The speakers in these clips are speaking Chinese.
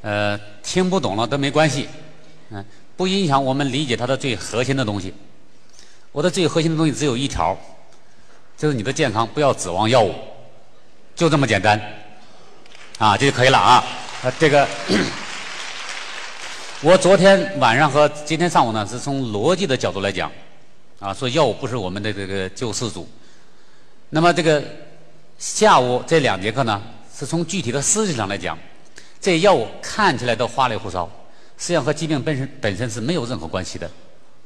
呃，听不懂了都没关系，嗯，不影响我们理解它的最核心的东西。我的最核心的东西只有一条，就是你的健康不要指望药物，就这么简单，啊，这就可以了啊。这个，我昨天晚上和今天上午呢，是从逻辑的角度来讲，啊，说药物不是我们的这个救世主。那么这个下午这两节课呢，是从具体的事情上来讲。这药物看起来都花里胡哨，实际上和疾病本身本身是没有任何关系的，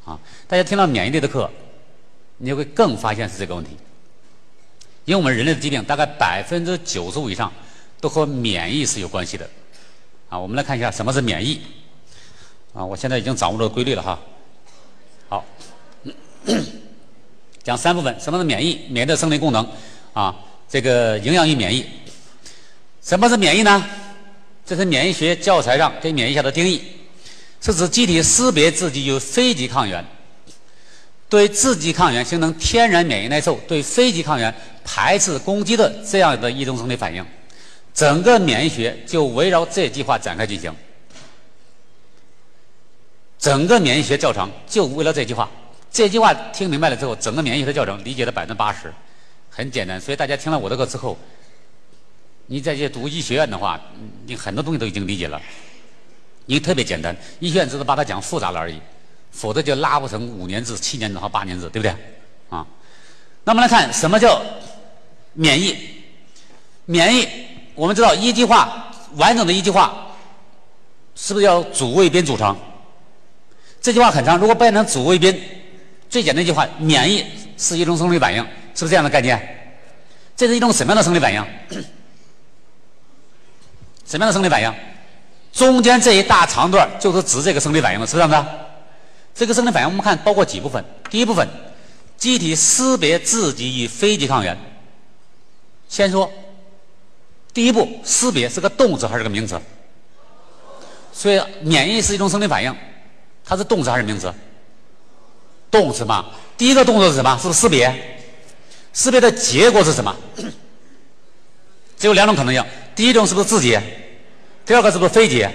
啊！大家听到免疫力的课，你会更发现是这个问题。因为我们人类的疾病大概百分之九十五以上都和免疫是有关系的，啊！我们来看一下什么是免疫，啊！我现在已经掌握了规律了哈。好，讲三部分，什么是免疫？免疫的生理功能，啊，这个营养与免疫。什么是免疫呢？这是免疫学教材上给免疫下的定义，是指机体识别自己有非级抗原，对自己抗原形成天然免疫耐受，对非级抗原排斥攻击的这样的一种生理反应。整个免疫学就围绕这句话展开进行，整个免疫学教程就为了这句话。这句话听明白了之后，整个免疫学的教程理解了百分之八十，很简单。所以大家听了我的课之后。你在这读医学院的话，你很多东西都已经理解了，你特别简单。医学院只是把它讲复杂了而已，否则就拉不成五年制、七年制和八年制，对不对？啊，那么来看什么叫免疫？免疫，我们知道一句话完整的一句话，是不是要主谓宾组成？这句话很长，如果变成主谓宾，最简单一句话，免疫是一种生理反应，是不是这样的概念？这是一种什么样的生理反应？什么样的生理反应？中间这一大长段就是指这个生理反应了，是不是这样子？这个生理反应我们看包括几部分。第一部分，机体识别自己与非己抗原。先说，第一步识别是个动词还是个名词？所以免疫是一种生理反应，它是动词还是名词？动词嘛。第一个动作是什么？是不是识别？识别的结果是什么？只有两种可能性。第一种是不是自己？第二个是不是非己？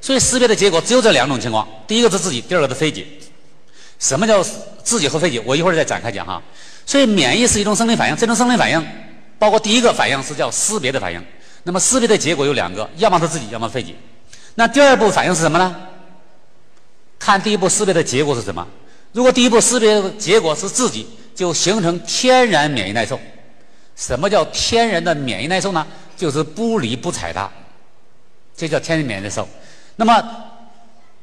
所以识别的结果只有这两种情况：第一个是自己，第二个是非己。什么叫自己和非己？我一会儿再展开讲哈。所以免疫是一种生理反应，这种生理反应包括第一个反应是叫识别的反应。那么识别的结果有两个，要么是自己，要么非己。那第二步反应是什么呢？看第一步识别的结果是什么？如果第一步识别结果是自己，就形成天然免疫耐受。什么叫天然的免疫耐受呢？就是不理不睬它。这叫天然免疫耐受。那么，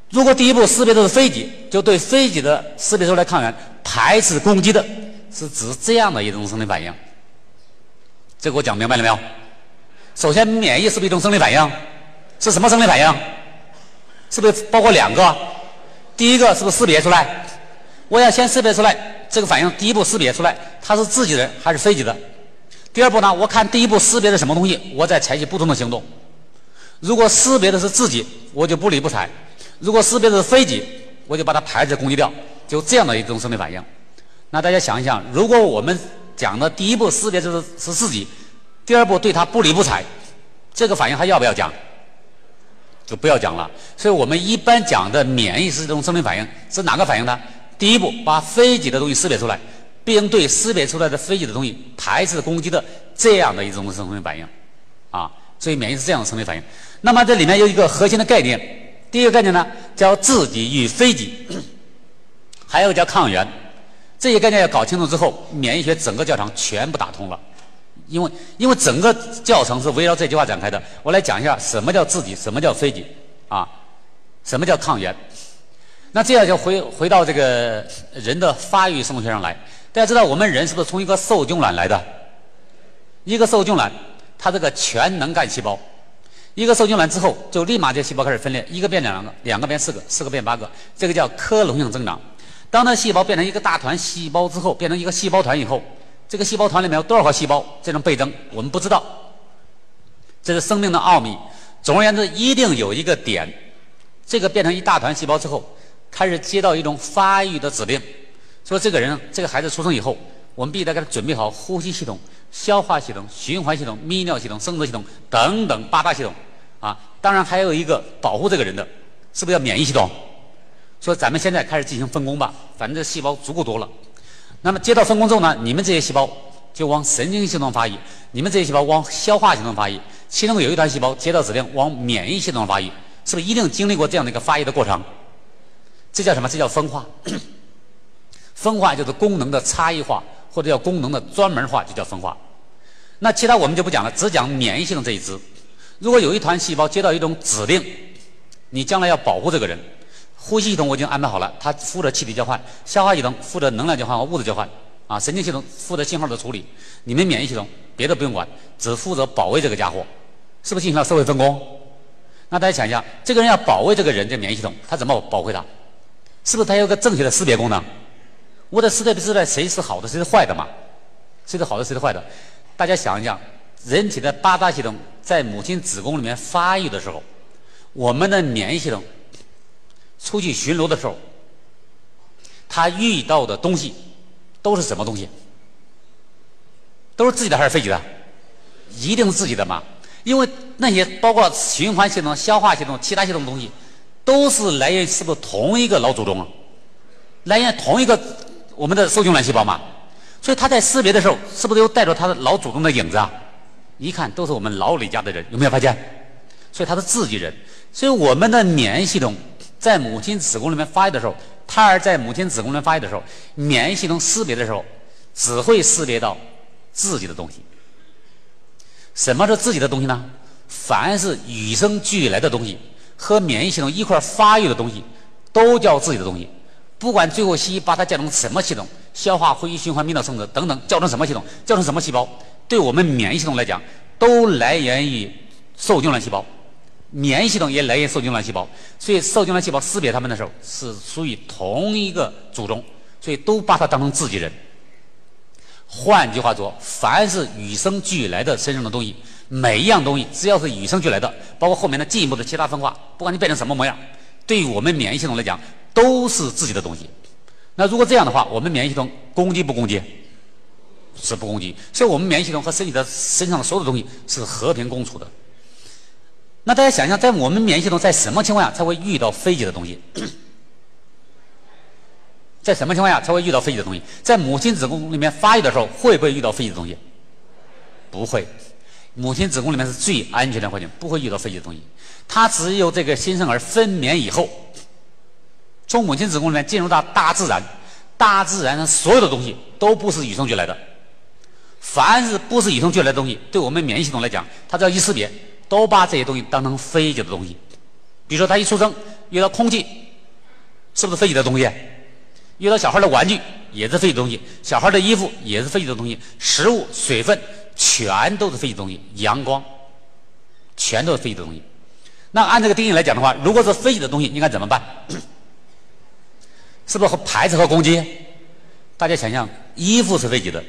如果第一步识别的是非己，就对非己的识别出来抗原排斥攻击的，是指这样的一种生理反应。这给我讲明白了没有？首先，免疫是不是一种生理反应？是什么生理反应？是不是包括两个？第一个是不是识别出来？我要先识别出来这个反应，第一步识别出来它是自己人还是非己的。第二步呢，我看第一步识别的什么东西，我再采取不同的行动。如果识别的是自己，我就不理不睬；如果识别的是非己，我就把它排斥攻击掉。就这样的一种生理反应。那大家想一想，如果我们讲的第一步识别就是是自己，第二步对他不理不睬，这个反应还要不要讲？就不要讲了。所以我们一般讲的免疫是一种生理反应，是哪个反应呢？第一步把非己的东西识别出来，并对识别出来的非己的东西排斥攻击的这样的一种生理反应，啊，所以免疫是这样的生理反应。那么这里面有一个核心的概念，第一个概念呢叫自己与非己，还有叫抗原，这些概念要搞清楚之后，免疫学整个教程全部打通了。因为因为整个教程是围绕这句话展开的。我来讲一下什么叫自己，什么叫非己，啊，什么叫抗原。那这样就回回到这个人的发育生物学上来。大家知道我们人是不是从一个受精卵来的？一个受精卵，它这个全能干细胞。一个受精卵之后，就立马这细胞开始分裂，一个变两个，两个变四个，四个变八个，这个叫克隆性增长。当它细胞变成一个大团细胞之后，变成一个细胞团以后，这个细胞团里面有多少个细胞？这种倍增我们不知道，这是生命的奥秘。总而言之，一定有一个点，这个变成一大团细胞之后，开始接到一种发育的指令，说这个人这个孩子出生以后，我们必须得给他准备好呼吸系统。消化系统、循环系统、泌尿系统、生殖系统等等八大系统，啊，当然还有一个保护这个人的，是不是叫免疫系统？说咱们现在开始进行分工吧，反正这细胞足够多了。那么接到分工之后呢，你们这些细胞就往神经系统发育，你们这些细胞往消化系统发育，其中有一团细胞接到指令往免疫系统发育，是不是一定经历过这样的一个发育的过程？这叫什么？这叫分化。分化就是功能的差异化，或者叫功能的专门化，就叫分化。那其他我们就不讲了，只讲免疫系统这一支。如果有一团细胞接到一种指令，你将来要保护这个人。呼吸系统我已经安排好了，它负责气体交换；消化系统负责能量交换和物质交换；啊，神经系统负责信号的处理。你们免疫系统别的不用管，只负责保卫这个家伙，是不是进行了社会分工？那大家想一下，这个人要保卫这个人，这免疫系统他怎么保护他？是不是他有个正确的识别功能？我得识别识别谁是好的，谁是坏的嘛？谁是好的，谁是坏的？大家想一想，人体的八大系统在母亲子宫里面发育的时候，我们的免疫系统。出去巡逻的时候，他遇到的东西都是什么东西？都是自己的还是非己的？一定是自己的嘛？因为那些包括循环系统、消化系统、其他系统的东西，都是来源是不是同一个老祖宗啊？来源同一个我们的受精卵细胞嘛？所以他在识别的时候，是不是又带着他的老祖宗的影子啊？一看都是我们老李家的人，有没有发现？所以他是自己人。所以我们的免疫系统。在母亲子宫里面发育的时候，胎儿在母亲子宫里面发育的时候，免疫系统识别的时候，只会识别到自己的东西。什么是自己的东西呢？凡是与生俱来的东西和免疫系统一块发育的东西，都叫自己的东西。不管最后西医把它叫成什么系统，消化、呼吸、循环、泌尿、生殖等等，叫成什么系统，叫成什么细胞，对我们免疫系统来讲，都来源于受精卵细胞。免疫系统也来源于受精卵细胞，所以受精卵细胞识别它们的时候是属于同一个祖宗，所以都把它当成自己人。换句话说，凡是与生俱来的身上的东西，每一样东西只要是与生俱来的，包括后面的进一步的其他分化，不管你变成什么模样，对于我们免疫系统来讲都是自己的东西。那如果这样的话，我们免疫系统攻击不攻击？是不攻击。所以我们免疫系统和身体的身上的所有的东西是和平共处的。那大家想象，在我们免疫系统在什么情况下才会遇到非己的东西？在什么情况下才会遇到非己的东西？在母亲子宫里面发育的时候，会不会遇到非己的东西？不会，母亲子宫里面是最安全的环境，不会遇到非己的东西。它只有这个新生儿分娩以后，从母亲子宫里面进入到大自然，大自然上所有的东西都不是与生俱来的。凡是不是与生俱来的东西，对我们免疫系统来讲，它只要一识别。都把这些东西当成非己的东西，比如说他一出生遇到空气，是不是非己的东西？遇到小孩的玩具也是非己的东西，小孩的衣服也是非己的东西，食物、水分全都是非己的东西，阳光全都是非己的东西。那按这个定义来讲的话，如果是非己的东西，应该怎么办？是不是和排斥和攻击？大家想想，衣服是自己的，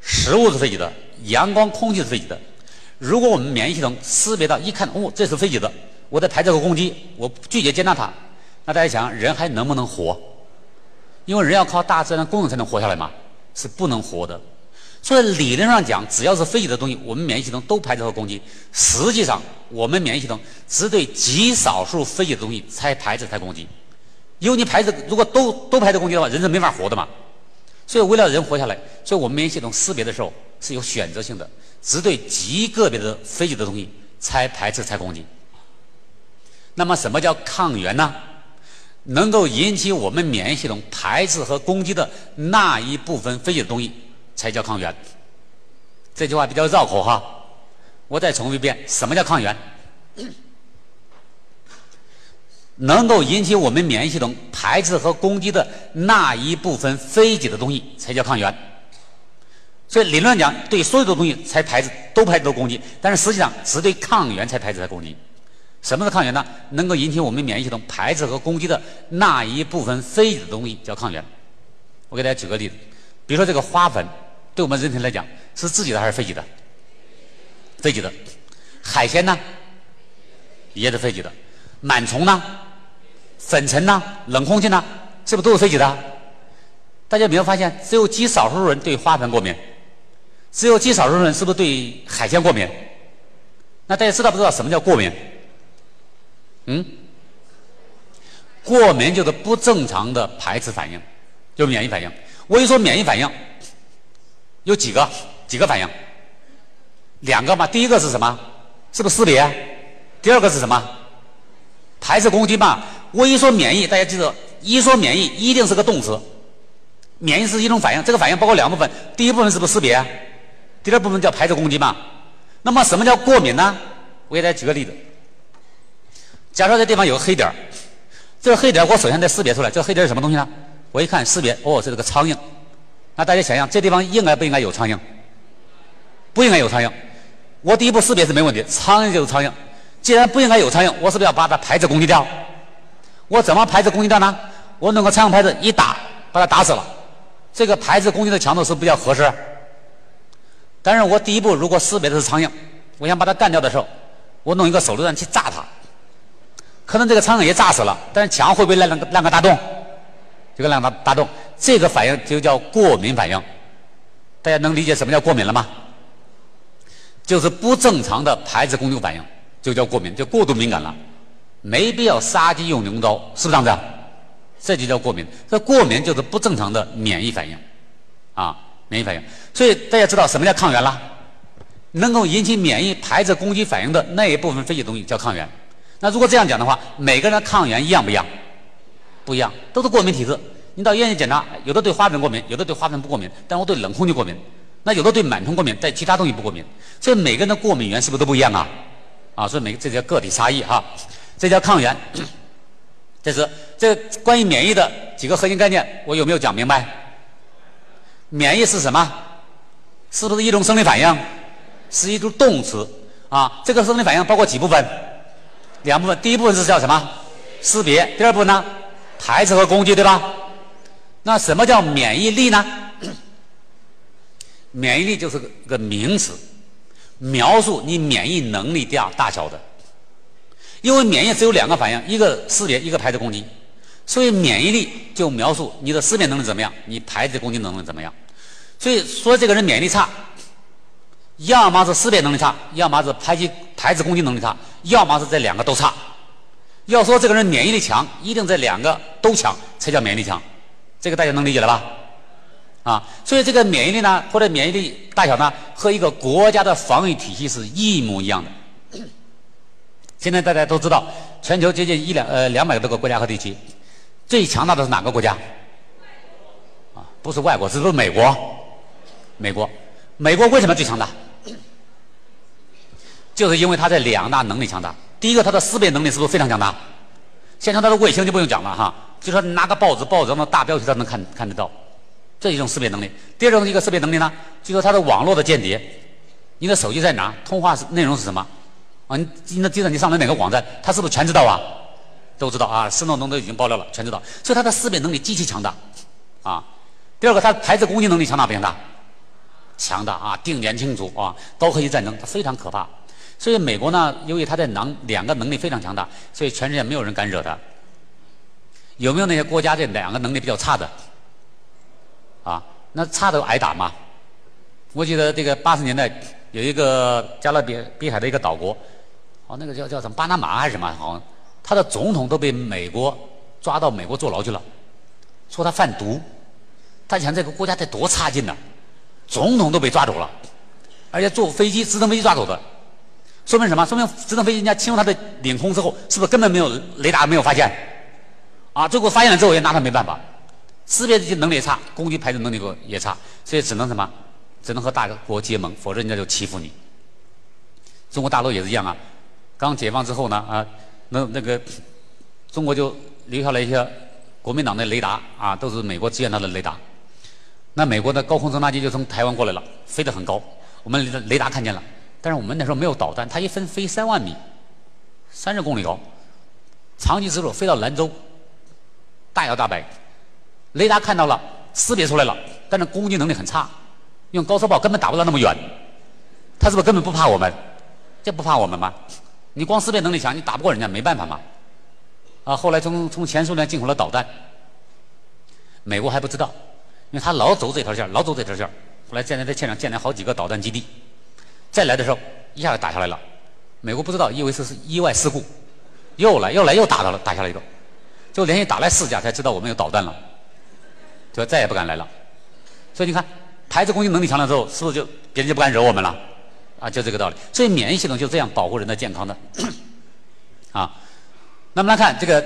食物是自己的，阳光、空气是自己的。如果我们免疫系统识别到一看哦，这是自己的，我在排斥和攻击，我拒绝接纳它，那大家想，人还能不能活？因为人要靠大自然功能才能活下来嘛，是不能活的。所以理论上讲，只要是非己的东西，我们免疫系统都排斥和攻击。实际上，我们免疫系统只对极少数非己的东西才排斥才攻击。因为你排斥，如果都都排斥攻击的话，人是没法活的嘛。所以为了人活下来，所以我们免疫系统识别的时候是有选择性的。只对极个别的非己的东西才排斥、才攻击。那么，什么叫抗原呢？能够引起我们免疫系统排斥和攻击的那一部分非己的东西才叫抗原。这句话比较绕口哈，我再重复一遍：什么叫抗原？能够引起我们免疫系统排斥和攻击的那一部分非己的东西才叫抗原。所以理论讲，对所有的东西才排斥，都排斥都攻击，但是实际上只对抗原才排斥才攻击。什么是抗原呢？能够引起我们免疫系统排斥和攻击的那一部分非己的东西叫抗原。我给大家举个例子，比如说这个花粉，对我们人体来讲是自己的还是非己的？非己的。海鲜呢，也是非己的。螨虫呢，粉尘呢，冷空气呢，是不是都是非己的？大家有没有发现，只有极少数人对花粉过敏？只有极少数人是不是对海鲜过敏？那大家知道不知道什么叫过敏？嗯，过敏就是不正常的排斥反应，就是免疫反应。我一说免疫反应，有几个几个反应？两个嘛。第一个是什么？是不是识别？第二个是什么？排斥攻击嘛。我一说免疫，大家记住，一说免疫一定是个动词。免疫是一种反应，这个反应包括两部分。第一部分是不是识别？第二部分叫排斥攻击嘛。那么什么叫过敏呢？我给大家举个例子。假设这地方有个黑点，这个黑点我首先得识别出来，这个黑点是什么东西呢？我一看识别，哦，这是个苍蝇。那大家想想，这地方应该不应该有苍蝇？不应该有苍蝇。我第一步识别是没问题，苍蝇就是苍蝇。既然不应该有苍蝇，我是不是要把它排斥攻击掉？我怎么排斥攻击掉呢？我弄个苍蝇拍子一打，把它打死了。这个排斥攻击的强度是比较合适。但是我第一步如果识别的是苍蝇，我想把它干掉的时候，我弄一个手榴弹去炸它。可能这个苍蝇也炸死了，但是墙会不会烂个烂个大洞？这个烂个大洞，这个反应就叫过敏反应。大家能理解什么叫过敏了吗？就是不正常的排斥攻击反应，就叫过敏，就过度敏感了，没必要杀鸡用牛刀，是不是这样子？这就叫过敏。这过敏就是不正常的免疫反应，啊，免疫反应。所以大家知道什么叫抗原了？能够引起免疫排斥攻击反应的那一部分废弃东西叫抗原。那如果这样讲的话，每个人的抗原一样不一样？不一样，都是过敏体质。你到医院去检查，有的对花粉过敏，有的对花粉不过敏，但我对冷空气过敏。那有的对螨虫过敏，但其他东西不过敏。所以每个人的过敏源是不是都不一样啊？啊，所以每个这叫个体差异哈。这叫抗原。这是这关于免疫的几个核心概念，我有没有讲明白？免疫是什么？是不是一种生理反应？是一种动词啊。这个生理反应包括几部分？两部分，第一部分是叫什么？识别。第二部分呢？排斥和攻击，对吧？那什么叫免疫力呢？免疫力就是个名词，描述你免疫能力大大小的。因为免疫只有两个反应，一个识别，一个排斥攻击，所以免疫力就描述你的识别能力怎么样，你排斥攻击能力怎么样。所以说这个人免疫力差。要么是识别能力差，要么是排击排斥攻击能力差，要么是这两个都差。要说这个人免疫力强，一定这两个都强才叫免疫力强。这个大家能理解了吧？啊，所以这个免疫力呢，或者免疫力大小呢，和一个国家的防御体系是一模一样的。现在大家都知道，全球接近一两呃两百多个国家和地区，最强大的是哪个国家？啊，不是外国，是不是美国？美国，美国为什么最强大？就是因为它这两大能力强大。第一个，它的识别能力是不是非常强大？现在它的卫星就不用讲了哈，就说拿个报纸，报纸上的大标题它能看看得到，这一种识别能力。第二种一个识别能力呢，就说它的网络的间谍，你的手机在哪，通话内容是什么，啊，你你的记得你上了哪个网站，他是不是全知道啊？都知道啊，施诺登都已经爆料了，全知道。所以它的识别能力极其强大，啊。第二个，它排斥攻击能力强大不强大？强大啊，定点清楚啊，高科技战争它非常可怕。所以美国呢，由于它的能两个能力非常强大，所以全世界没有人敢惹它。有没有那些国家这两个能力比较差的？啊，那差的挨打吗？我记得这个八十年代有一个加勒比比海的一个岛国，哦，那个叫叫什么巴拿马还是什么？好像他的总统都被美国抓到美国坐牢去了，说他贩毒。他想这个国家得多差劲呢？总统都被抓走了，而且坐飞机直升飞机抓走的。说明什么？说明直升飞机人家侵入他的领空之后，是不是根本没有雷达没有发现？啊，最后发现了之后也拿他没办法，识别能力差，攻击排除能力也差，所以只能什么？只能和大国结盟，否则人家就欺负你。中国大陆也是一样啊，刚解放之后呢啊，那那个中国就留下了一些国民党的雷达啊，都是美国支援他的雷达。那美国的高空侦察机就从台湾过来了，飞得很高，我们雷雷达看见了。但是我们那时候没有导弹，它一分飞三万米，三十公里高，长期之路飞到兰州，大摇大摆，雷达看到了，识别出来了，但是攻击能力很差，用高射炮根本打不到那么远，他是不是根本不怕我们？这不怕我们吗？你光识别能力强，你打不过人家没办法嘛。啊，后来从从前苏联进口了导弹，美国还不知道，因为他老走这条线，老走这条线，后来现在在现场建了好几个导弹基地。再来的时候，一下就打下来了。美国不知道，以为是是意外事故，又来又来又打到了，打下来一个，就连续打来四架，才知道我们有导弹了，就再也不敢来了。所以你看，孩子攻击能力强了之后，是不是就别人就不敢惹我们了？啊，就这个道理。所以免疫系统就这样保护人的健康的。啊，那么来看这个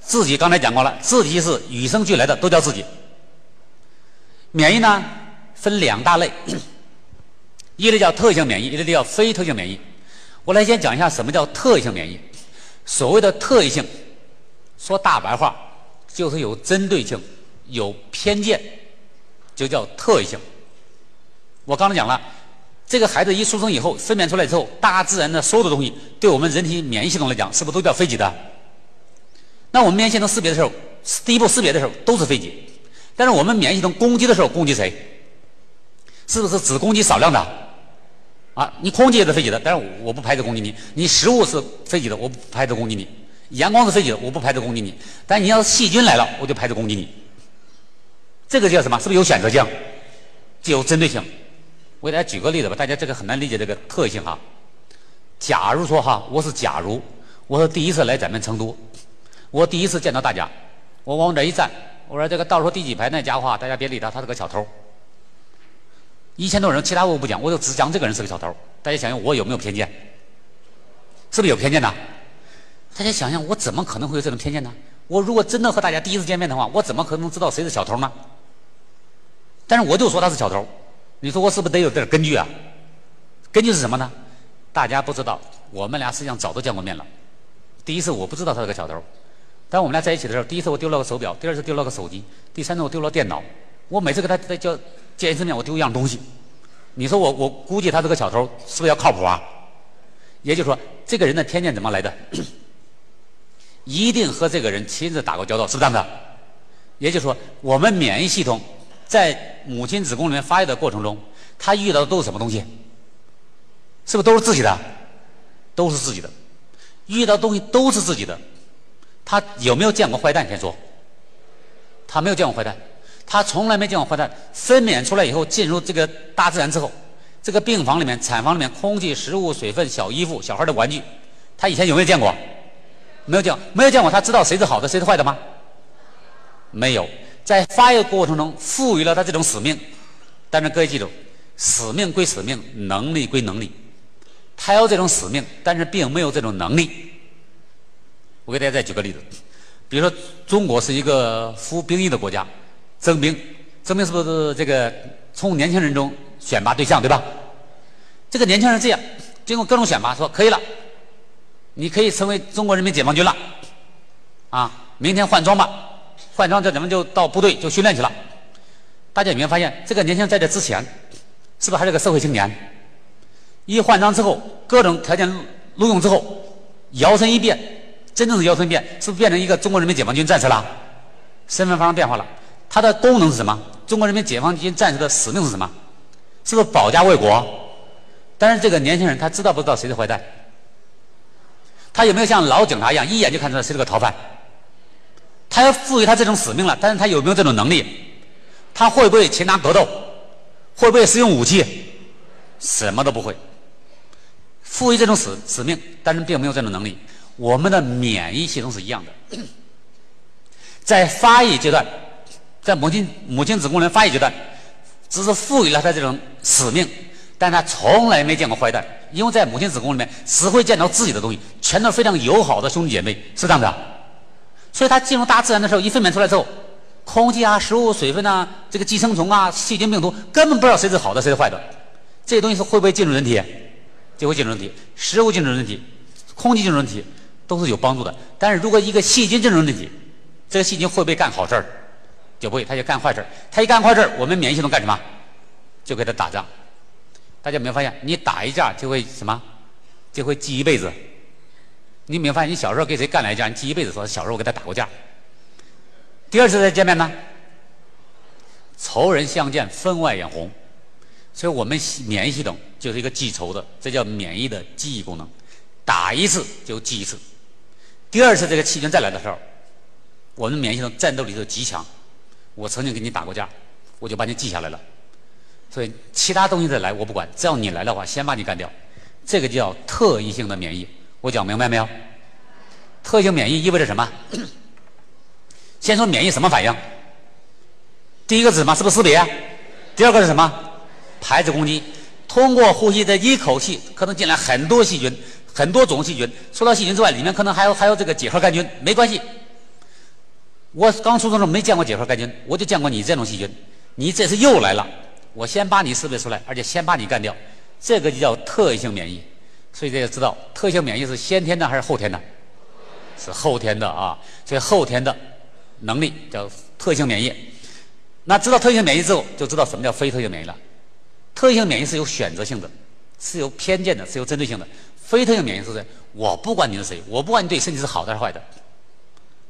自己，刚才讲过了，自己是与生俱来的，都叫自己。免疫呢分两大类，一类叫特异性免疫，一类叫非特异性免疫。我来先讲一下什么叫特异性免疫。所谓的特异性，说大白话就是有针对性、有偏见，就叫特异性。我刚才讲了，这个孩子一出生以后分娩出来之后，大自然的所有的东西对我们人体免疫系统来讲，是不是都叫非己的？那我们免疫系统识别的时候，第一步识别的时候都是非己，但是我们免疫系统攻击的时候攻击谁？是不是只攻击少量的？啊，你空气也是非己的，但是我不排斥攻击你。你食物是非己的，我不排斥攻击你。阳光是非己的，我不排斥攻击你。但你要是细菌来了，我就排斥攻击你。这个叫什么？是不是有选择性？具有针对性。我给大家举个例子吧，大家这个很难理解这个特性哈。假如说哈，我是假如我是第一次来咱们成都，我第一次见到大家，我往这一站，我说这个倒数第几排那家伙，大家别理他，他是个小偷。一千多人，其他我不讲，我就只讲这个人是个小偷。大家想想，我有没有偏见？是不是有偏见呢？大家想想，我怎么可能会有这种偏见呢？我如果真的和大家第一次见面的话，我怎么可能知道谁是小偷呢？但是我就说他是小偷，你说我是不是得有点根据啊？根据是什么呢？大家不知道，我们俩实际上早都见过面了。第一次我不知道他是个小偷，但我们俩在一起的时候，第一次我丢了个手表，第二次丢了个手机，第三次我丢了电脑。我每次跟他在叫。见一次面我丢一样东西，你说我我估计他是个小偷，是不是要靠谱啊？也就是说，这个人的偏见怎么来的？一定和这个人亲自打过交道，是不是这样的？也就是说，我们免疫系统在母亲子宫里面发育的过程中，他遇到的都是什么东西？是不是都是自己的？都是自己的，遇到东西都是自己的。他有没有见过坏蛋？先说，他没有见过坏蛋。他从来没见过坏蛋，分娩出来以后进入这个大自然之后，这个病房里面、产房里面，空气、食物、水分、小衣服、小孩的玩具，他以前有没有见过？没有见过，没有见过。他知道谁是好的，谁是坏的吗？没有。在发育过程中赋予了他这种使命，但是各位记住，使命归使命，能力归能力。他有这种使命，但是并没有这种能力。我给大家再举个例子，比如说中国是一个服兵役的国家。征兵，征兵是不是这个从年轻人中选拔对象，对吧？这个年轻人这样，经过各种选拔，说可以了，你可以成为中国人民解放军了，啊，明天换装吧，换装这咱们就到部队就训练去了。大家有没有发现，这个年轻人在这之前，是不是还是个社会青年？一换装之后，各种条件录用之后，摇身一变，真正的摇身一变，是不是变成一个中国人民解放军战士了？身份发生变化了。它的功能是什么？中国人民解放军战士的使命是什么？是不是保家卫国？但是这个年轻人他知道不知道谁是坏蛋？他有没有像老警察一样一眼就看出来谁是个逃犯？他要赋予他这种使命了，但是他有没有这种能力？他会不会擒拿格斗？会不会使用武器？什么都不会。赋予这种使使命，但是并没有这种能力。我们的免疫系统是一样的，在发育阶段。在母亲母亲子宫里面发育阶段，只是赋予了他这种使命，但他从来没见过坏蛋，因为在母亲子宫里面只会见到自己的东西，全都是非常友好的兄弟姐妹，是这样的。所以它进入大自然的时候，一分娩出来之后，空气啊、食物、水分啊、这个寄生虫啊、细菌、病毒，根本不知道谁是好的，谁是坏的。这些东西是会不会进入人体？就会进入人体。食物进入人体，空气进入人体，都是有帮助的。但是如果一个细菌进入人体，这个细菌会不会干好事儿？就不会，他就干坏事儿他一干坏事儿我们免疫系统干什么？就给他打仗。大家有没有发现，你打一架就会什么？就会记一辈子。你没发现，你小时候给谁干了一架，你记一辈子，说小时候我给他打过架。第二次再见面呢？仇人相见，分外眼红。所以我们免疫系统就是一个记仇的，这叫免疫的记忆功能。打一次就记一次。第二次这个细菌再来的时候，我们免疫系统战斗力就极强。我曾经给你打过架，我就把你记下来了。所以其他东西再来我不管，只要你来的话，先把你干掉。这个叫特异性的免疫。我讲明白没有？特异性免疫意味着什么？先说免疫什么反应？第一个是什么？是不是识别？第二个是什么？排斥攻击。通过呼吸的一口气，可能进来很多细菌，很多种细菌。除了细菌之外，里面可能还有还有这个结核杆菌。没关系，我刚出生时候没见过结核杆菌，我就见过你这种细菌。你这次又来了，我先把你识别出来，而且先把你干掉。这个就叫特异性免疫。所以大家知道，特异性免疫是先天的还是后天的？是后天的啊。所以后天的能力叫特性免疫。那知道特性免疫之后，就知道什么叫非特性免疫了。特性免疫是有选择性的，是有偏见的，是有针对性的。非特性免疫是谁？我不管你是谁，我不管你对身体是好的还是坏的，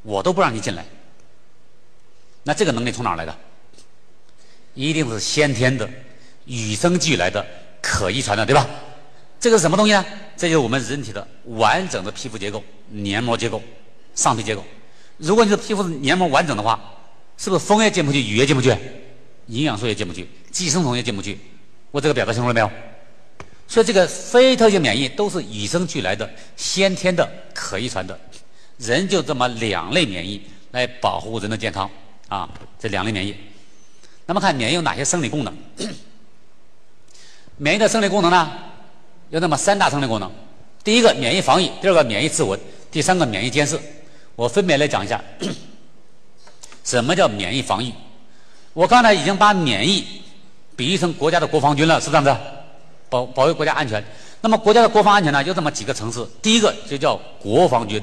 我都不让你进来。那这个能力从哪来的？一定是先天的、与生俱来的、可遗传的，对吧？这个是什么东西呢？这就是我们人体的完整的皮肤结构、黏膜结构、上皮结构。如果你的皮肤黏膜完整的话，是不是风也进不去，雨也进不去，营养素也进不去，寄生虫也进不去？我这个表达清楚了没有？所以这个非特性免疫都是与生俱来的、先天的、可遗传的。人就这么两类免疫来保护人的健康啊，这两类免疫。那么看免疫有哪些生理功能？免疫的生理功能呢，有那么三大生理功能：第一个免疫防疫，第二个免疫自我，第三个免疫监视。我分别来讲一下，什么叫免疫防疫？我刚才已经把免疫。比喻成国家的国防军了，是这样子，保保卫国家安全。那么国家的国防安全呢，有这么几个层次。第一个就叫国防军，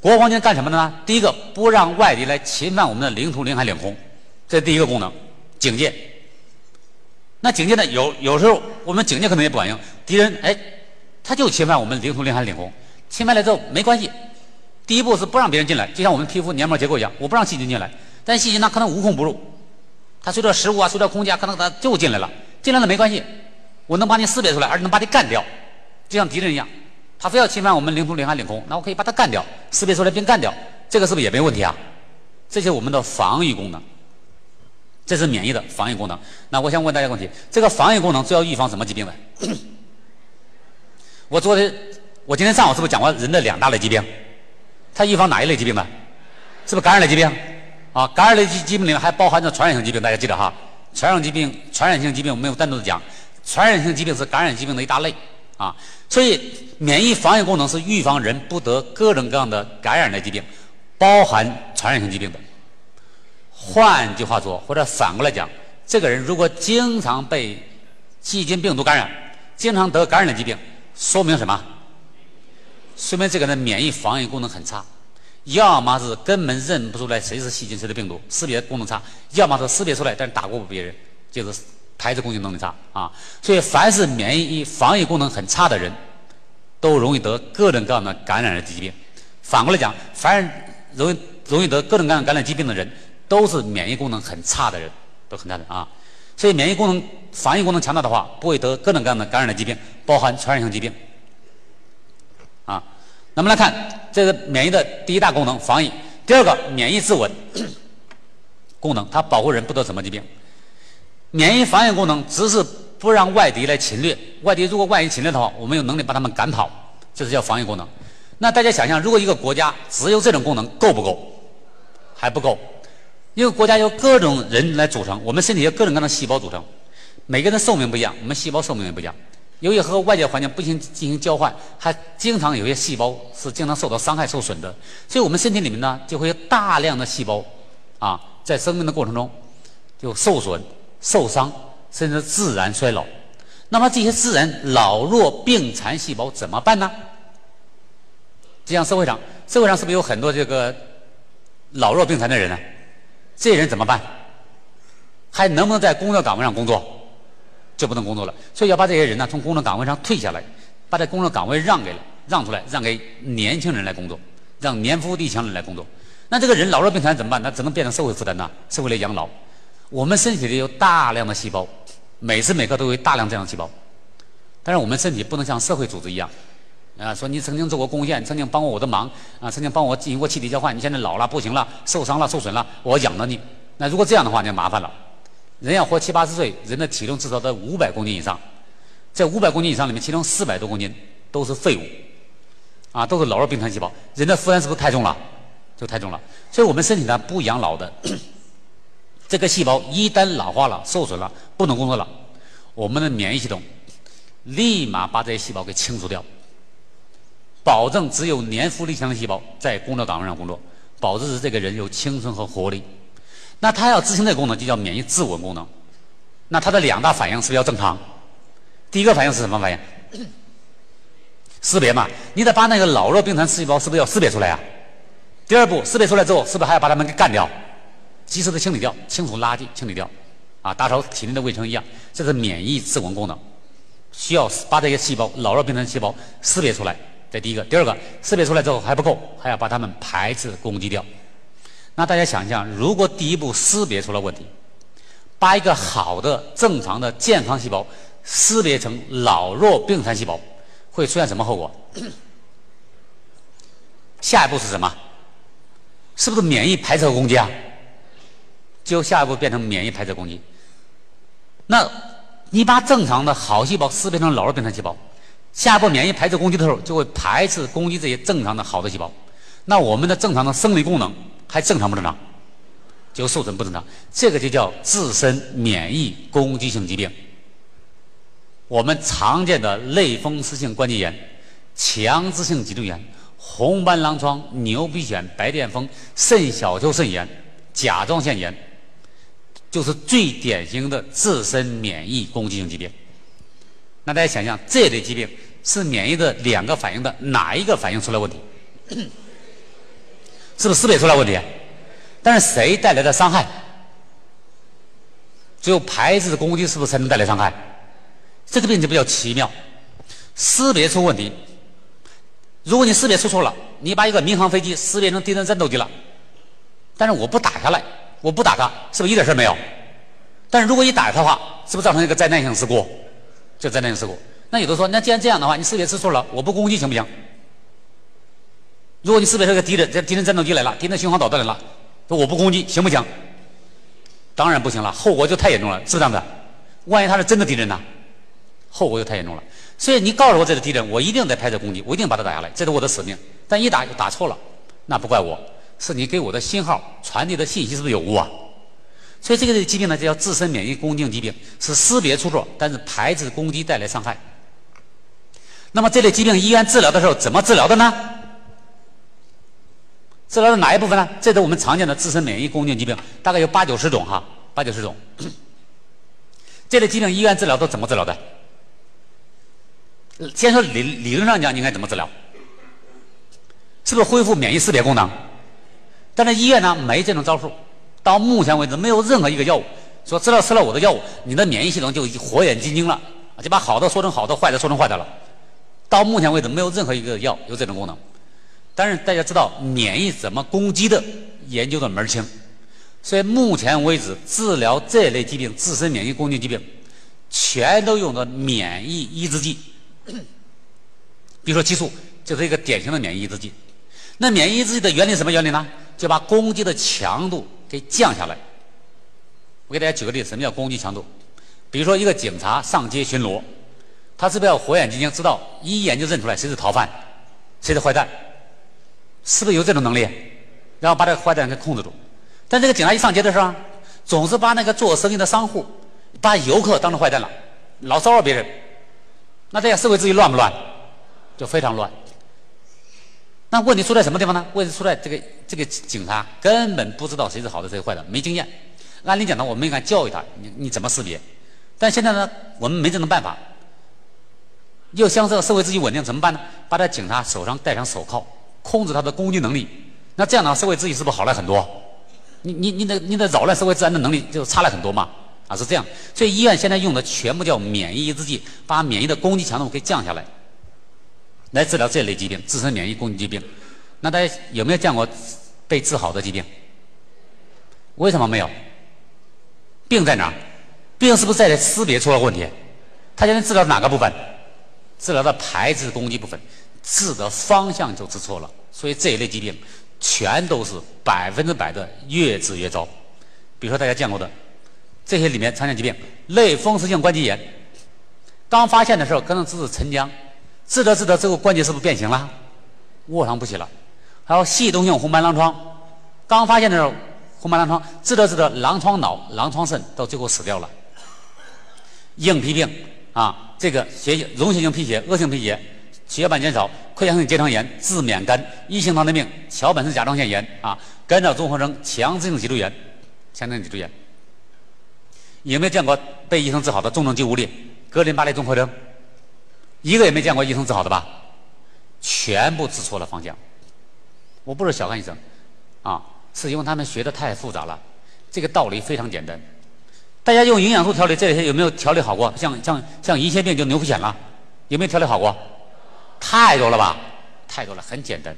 国防军干什么的呢？第一个不让外敌来侵犯我们的领土、领海、领空，这第一个功能，警戒。那警戒呢，有有时候我们警戒可能也不管用，敌人哎，他就侵犯我们领土、领海、领空，侵犯了之后没关系。第一步是不让别人进来，就像我们皮肤黏膜结构一样，我不让细菌进来，但细菌呢可能无孔不入。它随着食物啊，随着空气啊，可能它就进来了，进来了没关系，我能把你识别出来，而且能把你干掉，就像敌人一样，他非要侵犯我们领土、领海、领空，那我可以把它干掉，识别出来并干掉，这个是不是也没问题啊？这些我们的防御功能，这是免疫的防御功能。那我想问大家个问题：这个防御功能主要预防什么疾病 的？我昨天，我今天上午是不是讲过人的两大类疾病？它预防哪一类疾病呢？是不是感染类疾病？啊，感染类疾疾病里面还包含着传染性疾病，大家记得哈。传染疾病、传染性疾病我们有单独的讲。传染性疾病是感染疾病的一大类啊，所以免疫防御功能是预防人不得各种各样的感染类疾病，包含传染性疾病的。换句话说，或者反过来讲，这个人如果经常被细菌、病毒感染，经常得感染的疾病，说明什么？说明这个人免疫防御功能很差。要么是根本认不出来谁是细菌谁是病毒，识别功能差；要么是识别出来，但是打过别人，就是排斥攻击能力差啊。所以，凡是免疫防御功能很差的人，都容易得各种各样的感染的疾病。反过来讲，凡容易容易得各种各样感染疾病的人，都是免疫功能很差的人，都很差的啊。所以，免疫功能防御功能强大的话，不会得各种各样的感染的疾病，包含传染性疾病啊。那么来看。这是免疫的第一大功能，防御。第二个，免疫自稳功能，它保护人不得什么疾病。免疫防御功能只是不让外敌来侵略，外敌如果万一侵略的话，我们有能力把他们赶跑，这是叫防御功能。那大家想象，如果一个国家只有这种功能，够不够？还不够。一个国家由各种人来组成，我们身体由各种各样的细胞组成，每个人的寿命不一样，我们细胞寿命也不一样。由于和外界环境不行进行交换，还经常有些细胞是经常受到伤害、受损的，所以我们身体里面呢就会有大量的细胞，啊，在生命的过程中就受损、受伤，甚至自然衰老。那么这些自然老弱病残细胞怎么办呢？就像社会上，社会上是不是有很多这个老弱病残的人呢？这些人怎么办？还能不能在工作岗位上工作？就不能工作了，所以要把这些人呢从工作岗位上退下来，把这工作岗位让给了让出来，让给年轻人来工作，让年富力强的人来工作。那这个人老弱病残怎么办？那只能变成社会负担呐，社会来养老。我们身体里有大量的细胞，每时每刻都有大量这样的细胞。但是我们身体不能像社会组织一样，啊，说你曾经做过贡献，曾经帮过我的忙，啊，曾经帮我进行过气体交换，你现在老了不行了，受伤了受损了，我养着你。那如果这样的话，就麻烦了。人要活七八十岁，人的体重至少在五百公斤以上。在五百公斤以上里面，其中四百多公斤都是废物。啊，都是老弱病残细胞，人的负担是不是太重了？就太重了。所以我们身体呢不养老的，这个细胞一旦老化了、受损了、不能工作了，我们的免疫系统立马把这些细胞给清除掉，保证只有年富力强的细胞在工作岗位上工作，保证是这个人有青春和活力。那它要执行这个功能，就叫免疫自我功能。那它的两大反应是不是要正常？第一个反应是什么反应？识别嘛，你得把那个老弱病残细胞是不是要识别出来啊？第二步，识别出来之后，是不是还要把它们给干掉，及时的清理掉，清除垃圾，清理掉，啊，打扫体内的卫生一样，这是免疫自我功能，需要把这些细胞老弱病残细胞识别出来。这第一个，第二个，识别出来之后还不够，还要把它们排斥攻击掉。那大家想一想，如果第一步识别出了问题，把一个好的、正常的、健康细胞识别成老弱病残细胞，会出现什么后果？下一步是什么？是不是免疫排斥和攻击啊？就下一步变成免疫排斥攻击。那你把正常的好细胞识别成老弱病残细胞，下一步免疫排斥攻击的时候，就会排斥攻击这些正常的好的细胞。那我们的正常的生理功能还正常不正常？就受损不正常。这个就叫自身免疫攻击性疾病。我们常见的类风湿性关节炎、强直性脊柱炎。红斑狼疮、牛皮癣、白癜风、肾小球肾炎、甲状腺炎，就是最典型的自身免疫攻击性疾病。那大家想想，这类疾病是免疫的两个反应的哪一个反应出了问题？是不是识别出来问题？但是谁带来的伤害？只有排斥的攻击是不是才能带来伤害？这个病就比较奇妙，识别出问题。如果你识别出错了，你把一个民航飞机识别成敌人战斗机了，但是我不打下来，我不打它，是不是一点事没有？但是如果一打它的话，是不是造成一个灾难性事故？这灾难性事故。那有的说，那既然这样的话，你识别出错了，我不攻击行不行？如果你识别出个敌人，这敌人战斗机来了，敌人巡航导弹来了，说我不攻击行不行？当然不行了，后果就太严重了，是这样的？万一他是真的敌人呢？后果就太严重了。所以你告诉我这是敌人，我一定得排斥攻击，我一定把他打下来，这是我的使命。但一打就打错了，那不怪我，是你给我的信号传递的信息是不是有误啊？所以这个疾病呢，叫自身免疫攻击性疾病，是识别出错，但是排斥攻击带来伤害。那么这类疾病医院治疗的时候怎么治疗的呢？治疗的哪一部分呢？这是我们常见的自身免疫攻击疾病，大概有八九十种哈，八九十种。这类疾病医院治疗都怎么治疗的？先说理理论上讲，应该怎么治疗？是不是恢复免疫识别功能？但是医院呢没这种招数。到目前为止，没有任何一个药物说治疗吃了我的药物，你的免疫系统就火眼金睛了，就把好的说成好的，坏的说成坏的了。到目前为止，没有任何一个药有这种功能。但是大家知道，免疫怎么攻击的，研究的门儿清。所以目前为止，治疗这类疾病、自身免疫攻击疾病，全都用的免疫抑制剂。比如说激素就是一个典型的免疫抑制剂。那免疫抑制剂的原理什么原理呢？就把攻击的强度给降下来。我给大家举个例子，什么叫攻击强度？比如说一个警察上街巡逻，他是不是要火眼金睛，知道一眼就认出来谁是逃犯，谁是坏蛋？是不是有这种能力？然后把这个坏蛋给控制住。但这个警察一上街的时候，总是把那个做生意的商户、把游客当成坏蛋了，老骚扰别人。那这样社会秩序乱不乱？就非常乱。那问题出在什么地方呢？问题出在这个这个警察根本不知道谁是好的谁是坏的，没经验。按理讲呢，我们应该教育他，你你怎么识别？但现在呢，我们没这种办法。要想这个社会秩序稳定，怎么办呢？把这警察手上戴上手铐，控制他的攻击能力。那这样的话，社会秩序是不是好了很多？你你你的你的扰乱社会治安的能力就差了很多嘛？啊，是这样，所以医院现在用的全部叫免疫抑制剂，把免疫的攻击强度给降下来，来治疗这类疾病，自身免疫攻击疾病。那大家有没有见过被治好的疾病？为什么没有？病在哪？病是不是在识别出了问题？他现在治疗哪个部分？治疗的排斥攻击部分，治的方向就治错了。所以这一类疾病全都是百分之百的越治越糟。比如说大家见过的。这些里面常见疾病，类风湿性关节炎，刚发现的时候可能只是沉僵，治着治着最后关节是不是变形了？卧床不起了。还有系统性红斑狼疮，刚发现的时候红斑狼疮，治着治着狼疮脑、狼疮肾，到最后死掉了。硬皮病啊，这个血溶血性贫血、恶性贫血、血小板减少、溃疡性结肠炎、自免肝、一型糖尿病、桥本氏甲状腺炎啊，干燥综合征、强直性脊柱炎、强直性脊柱炎。有没有见过被医生治好的重症肌无力、格林巴利综合征？一个也没见过医生治好的吧？全部治错了方向。我不是小看医生，啊，是因为他们学的太复杂了。这个道理非常简单。大家用营养素调理这些有没有调理好过？像像像胰腺病就牛皮癣了，有没有调理好过？太多了吧？太多了，很简单，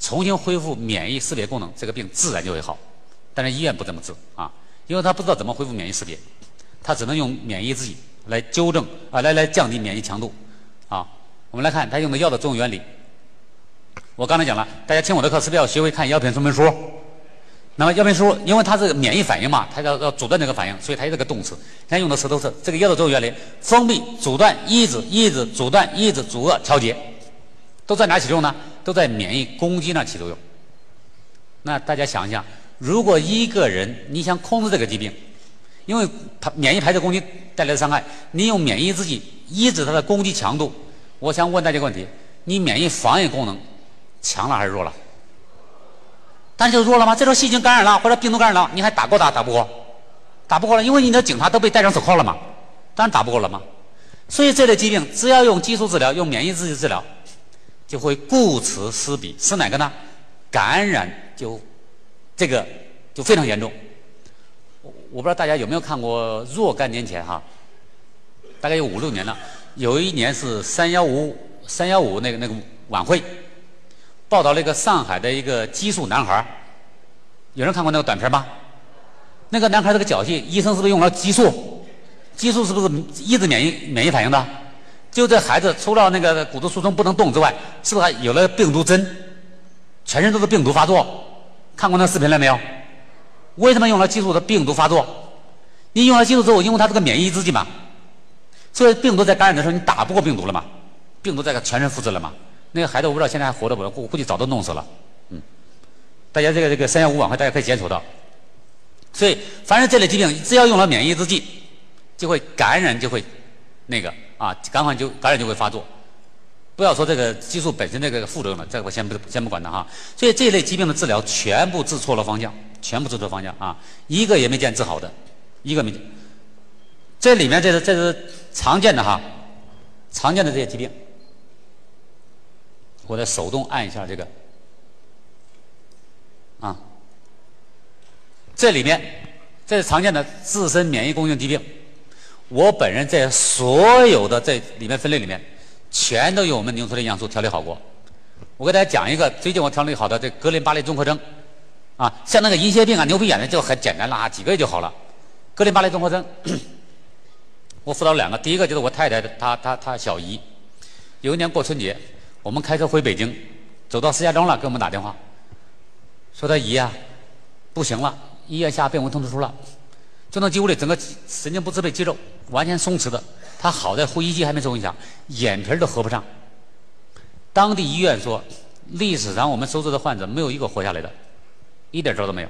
重新恢复免疫识别功能，这个病自然就会好。但是医院不这么治啊，因为他不知道怎么恢复免疫识别。他只能用免疫制剂来纠正啊，来来降低免疫强度啊。我们来看他用的药的作用原理。我刚才讲了，大家听我的课是不是要学会看药品说明书？那么药品书，因为它是免疫反应嘛，它要要阻断这个反应，所以它有这个动词。现在用的词都是这个药的作用原理：封闭、阻断、抑制、抑制、阻断、抑制、阻遏、调节，都在哪起作用呢？都在免疫攻击那起作用。那大家想一想，如果一个人你想控制这个疾病，因为它免疫排斥攻击带来的伤害，你用免疫制剂抑制它的攻击强度。我想问大家个问题：你免疫防御功能强了还是弱了？但就弱了吗？这时候细菌感染了或者病毒感染了，你还打过打打不过？打不过了，因为你的警察都被戴上手铐了嘛，当然打不过了嘛。所以这类疾病只要用激素治疗，用免疫制剂治疗，就会顾此失彼，是哪个呢？感染就这个就非常严重。我不知道大家有没有看过若干年前哈，大概有五六年了。有一年是三幺五三幺五那个那个晚会，报道了一个上海的一个激素男孩有人看过那个短片吗？那个男孩这个脚气，医生是不是用了激素？激素是不是抑制免疫免疫反应的？就这孩子除了那个骨质疏松不能动之外，是不是还有了病毒针？全身都是病毒发作。看过那视频了没有？为什么用了激素的病毒发作？你用了激素之后，因为它是个免疫制剂嘛，所以病毒在感染的时候你打不过病毒了嘛，病毒在全身复制了嘛。那个孩子我不知道现在还活着不？我估计早都弄死了。嗯，大家这个这个三幺五晚会大家可以检索到。所以凡是这类疾病，只要用了免疫制剂，就会感染就会那个啊，感染就感染就会发作。不要说这个激素本身这个副作用了，这个我先不先不管它哈。所以这类疾病的治疗全部治错了方向。全部治错了方向啊，一个也没见治好的，一个没见。这里面这是这是常见的哈，常见的这些疾病，我再手动按一下这个啊。这里面这是常见的自身免疫功能疾病，我本人在所有的这里面分类里面，全都有我们牛出的营养素调理好过。我给大家讲一个最近我调理好的这格林巴利综合征。啊，像那个银屑病啊、牛皮癣的就很简单了啊，几个月就好了。格林巴利综合征，我辅导两个，第一个就是我太太，她她她小姨，有一年过春节，我们开车回北京，走到石家庄了，给我们打电话，说她姨啊不行了，医院下病危通知书了，钻到肌无力，整个神经不支配肌肉完全松弛的，他好在呼吸机还没受影响，眼皮都合不上。当地医院说，历史上我们收治的患者没有一个活下来的。一点招都没有，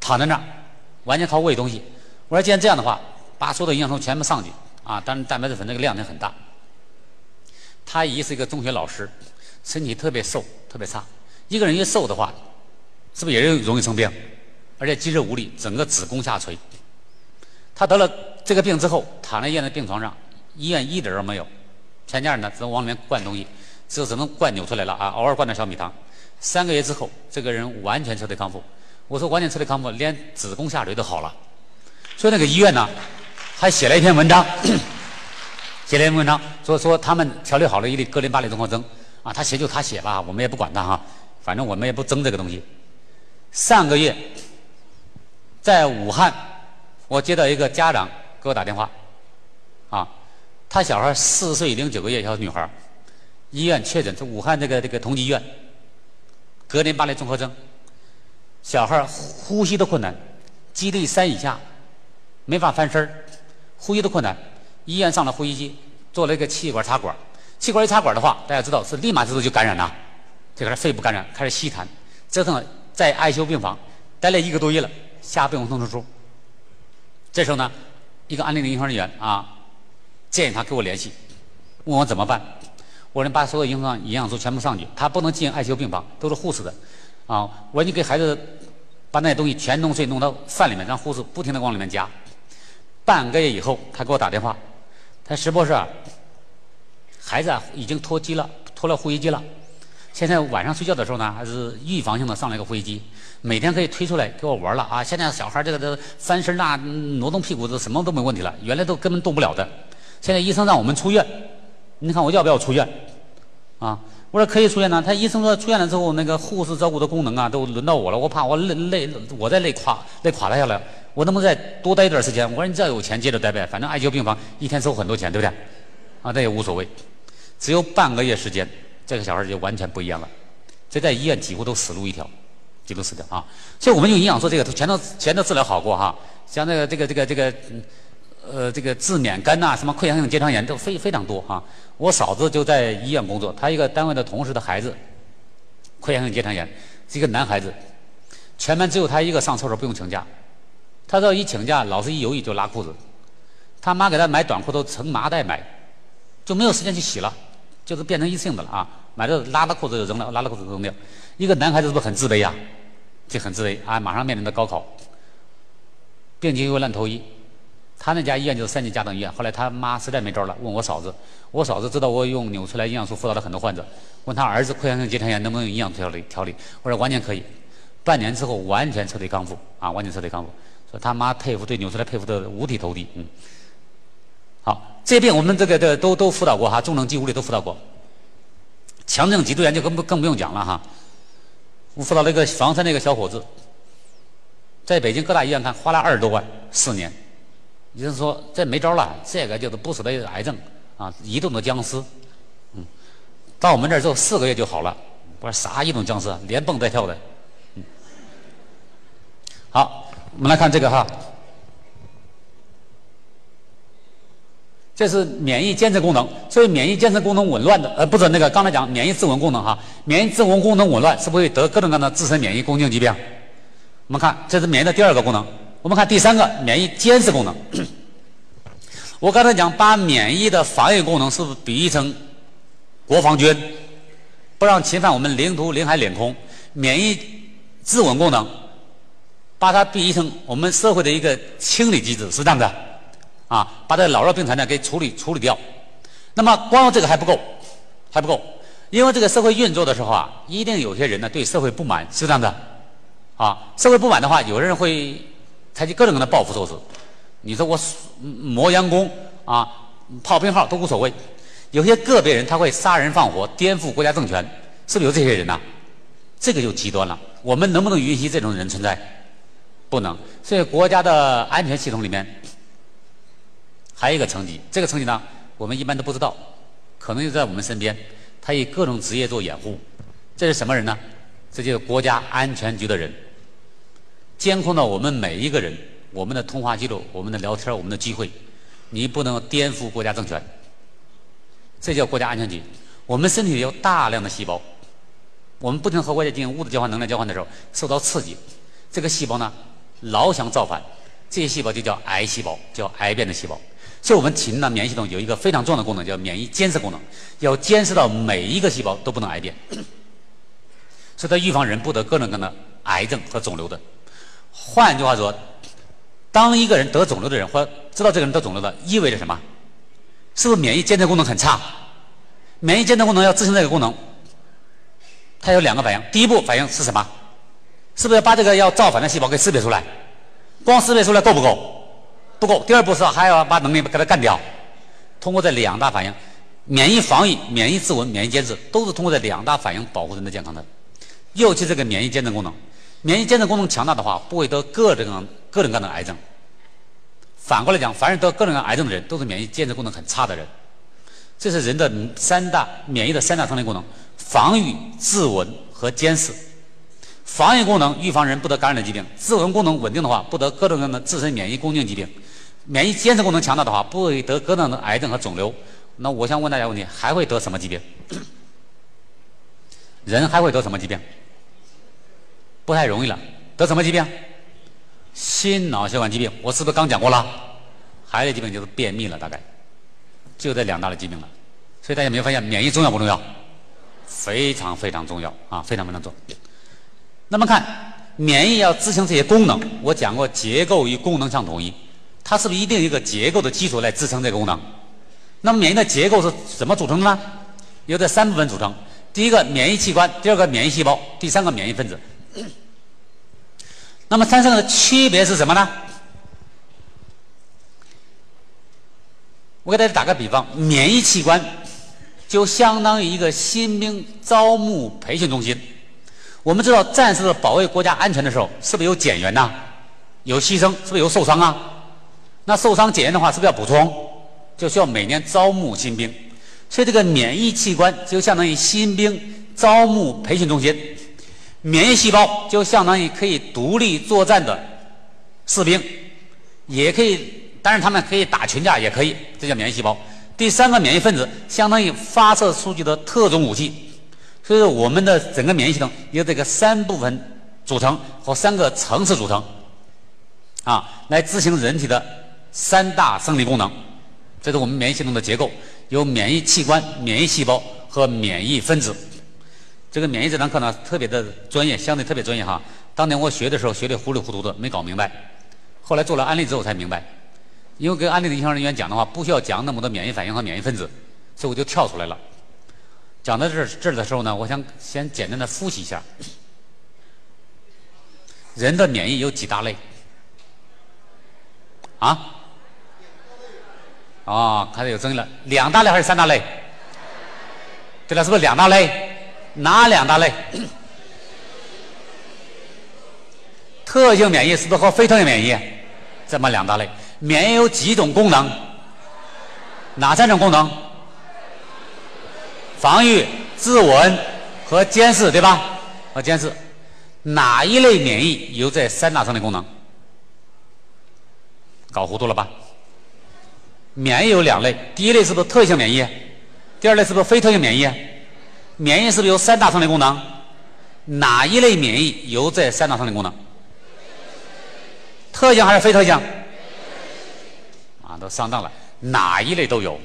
躺在那儿，完全靠喂东西。我说既然这样的话，把所有的营养素全部上去啊，当然蛋白质粉那个量也很大。他姨是一个中学老师，身体特别瘦，特别差。一个人越瘦的话，是不是也容易生病？而且肌肉无力，整个子宫下垂。他得了这个病之后，躺在医院的病床上，医院一点儿都没有，全家人呢只能往里面灌东西，只只能灌扭出来了啊，偶尔灌点小米汤。三个月之后，这个人完全彻底康复。我说完全彻底康复，连子宫下垂都好了。所以那个医院呢，还写了一篇文章，写了一篇文章，说说他们调理好了一例格林巴利综合征。啊，他写就他写吧，我们也不管他哈，反正我们也不争这个东西。上个月，在武汉，我接到一个家长给我打电话，啊，他小孩四岁零九个月小女孩，医院确诊是武汉这个这个同济医院。格林巴利综合征，小孩呼吸的困难，肌力三以下，没法翻身，呼吸的困难，医院上了呼吸机，做了一个气管插管，气管一插管的话，大家知道是立马之后就感染了，这个是肺部感染，开始吸痰，折腾在 ICU 病房待了一个多月了，下病危通知书。这时候呢，一个安利的医护人员啊，建议他跟我联系，问我怎么办。我说把所有营养营养素全部上去，他不能进 ICU 病房，都是护士的啊。我说你给孩子把那些东西全弄碎，弄到饭里面，让护士不停的往里面加。半个月以后，他给我打电话，他说石博士啊。孩子啊，已经脱机了，脱了呼吸机了。现在晚上睡觉的时候呢，还是预防性的上了一个呼吸机，每天可以推出来给我玩了啊。现在小孩这个这翻身啊，挪动屁股都什么都没问题了，原来都根本动不了的。现在医生让我们出院，你看我要不要出院？啊，我说可以出院呢。他医生说出院了之后，那个护士照顾的功能啊，都轮到我了。我怕我累累，我再累垮累垮了下来，我能不能再多待一段时间？我说你只要有钱接着待呗，反正艾灸病房一天收很多钱，对不对？啊，这也无所谓。只有半个月时间，这个小孩就完全不一样了。这在医院几乎都死路一条，记录死掉啊！所以我们用营养素这个全都全都治疗好过哈。像那个这个这个这个，呃，这个治免肝呐，什么溃疡性结肠炎都非非常多哈。我嫂子就在医院工作，她一个单位的同事的孩子，溃疡性结肠炎，是一个男孩子，全班只有他一个上厕所不用请假。他这一请假，老师一犹豫就拉裤子，他妈给他买短裤都成麻袋买，就没有时间去洗了。就是变成一次性的了啊！买了拉了裤子就扔了，拉了裤子扔掉。一个男孩子是不是很自卑呀？就很自卑啊！马上面临着高考，病情又烂透医。他那家医院就是三级甲等医院。后来他妈实在没招了，问我嫂子。我嫂子知道我用纽崔莱营养素辅导了很多患者，问他儿子溃疡性结肠炎能不能用营养调理调理？我说完全可以。半年之后完全彻底康复啊！完全彻底康复。说他妈佩服，对纽崔莱佩服的五体投地。嗯。好，这些病我们这个这都都辅导过哈，重症肌无力都辅导过。强症脊柱炎就更不更不用讲了哈。我辅导那个房山那个小伙子，在北京各大医院看花了二十多万四年，医生说这没招了，这个就是不死的癌症啊，移动的僵尸。嗯，到我们这儿之后四个月就好了。我说啥移动僵尸，连蹦带跳的。嗯，好，我们来看这个哈。这是免疫监测功能，所以免疫监测功能紊乱的，呃，不是那个刚才讲免疫自稳功能哈，免疫自稳功能紊乱是不是会得各种各样的自身免疫共性疾病？我们看这是免疫的第二个功能，我们看第三个免疫监视功能。我刚才讲把免疫的防御功能是不是比喻成国防军，不让侵犯我们领土、领海、领空？免疫自稳功能，把它比喻成我们社会的一个清理机制，是这样的。啊，把这老弱病残呢给处理处理掉。那么光有这个还不够，还不够，因为这个社会运作的时候啊，一定有些人呢对社会不满，是这样的。啊，社会不满的话，有人会采取各种各样的报复措施。你说我磨洋工啊，炮兵号都无所谓。有些个别人他会杀人放火，颠覆国家政权，是不是有这些人呐？这个就极端了。我们能不能允许这种人存在？不能。所以国家的安全系统里面。还有一个层级，这个层级呢，我们一般都不知道，可能就在我们身边。他以各种职业做掩护，这是什么人呢？这就是国家安全局的人，监控到我们每一个人，我们的通话记录、我们的聊天、我们的聚会，你不能颠覆国家政权。这叫国家安全局。我们身体里有大量的细胞，我们不停和外界进行物质交换、能量交换的时候，受到刺激，这个细胞呢，老想造反，这些细胞就叫癌细胞，叫癌变的细胞。就我们体内的免疫系统有一个非常重要的功能，叫免疫监视功能，要监视到每一个细胞都不能癌变，所以它预防人不得各种各样的癌症和肿瘤的。换句话说，当一个人得肿瘤的人，或知道这个人得肿瘤的，意味着什么？是不是免疫监测功能很差？免疫监测功能要执行这个功能，它有两个反应。第一步反应是什么？是不是要把这个要造反的细胞给识别出来？光识别出来够不够？不够，第二步是还要把能力给它干掉。通过这两大反应，免疫防御、免疫自稳、免疫监视，都是通过这两大反应保护人的健康的。尤其这个免疫监测功能，免疫监测功能强大的话，不会得各种各种各样的癌症。反过来讲，凡是得各种各样癌症的人，都是免疫监测功能很差的人。这是人的三大免疫的三大生理功能：防御、自稳和监视。防御功能预防人不得感染的疾病，自稳功能稳定的话，不得各种各样的自身免疫共性疾病，免疫监测功能强大的话，不会得各种的癌症和肿瘤。那我想问大家问题，还会得什么疾病？人还会得什么疾病？不太容易了，得什么疾病？心脑血管疾病。我是不是刚讲过了？还有一个疾病就是便秘了，大概就这两大类疾病了。所以大家有没有发现免疫重要不重要？非常非常重要啊，非常非常重要。那么看免疫要执行这些功能，我讲过结构与功能相统一，它是不是一定有一个结构的基础来支撑这个功能？那么免疫的结构是怎么组成的呢？由这三部分组成：第一个免疫器官，第二个免疫细胞，第三个免疫分子。那么三者的区别是什么呢？我给大家打个比方，免疫器官就相当于一个新兵招募培训中心。我们知道，战士保卫国家安全的时候，是不是有减员呐？有牺牲，是不是有受伤啊？那受伤检验的话，是不是要补充？就需要每年招募新兵。所以，这个免疫器官就相当于新兵招募培训中心。免疫细胞就相当于可以独立作战的士兵，也可以，当然他们可以打群架，也可以，这叫免疫细胞。第三个免疫分子相当于发射出去的特种武器，所以说我们的整个免疫系统由这个三部分组成和三个层次组成，啊，来执行人体的三大生理功能。这是我们免疫系统的结构，有免疫器官、免疫细胞和免疫分子。这个免疫这堂课呢，特别的专业，相对特别专业哈。当年我学的时候学的糊里糊涂的，没搞明白。后来做了案例之后才明白，因为跟案例的临床人员讲的话，不需要讲那么多免疫反应和免疫分子，所以我就跳出来了。讲到这这儿的时候呢，我想先简单的复习一下。人的免疫有几大类？啊？哦，开始有争议了，两大类还是三大类？对了，是不是两大类？哪两大类？特性免疫是不是和非特性免疫？这么两大类。免疫有几种功能？哪三种功能？防御、自我和监视，对吧？和监视。哪一类免疫有这三大生理功能？搞糊涂了吧？免疫有两类，第一类是不是特性免疫？第二类是不是非特性免疫？免疫是不是有三大生理功能？哪一类免疫有这三大生理功能？特性还是非特性？啊，都上当了，哪一类都有。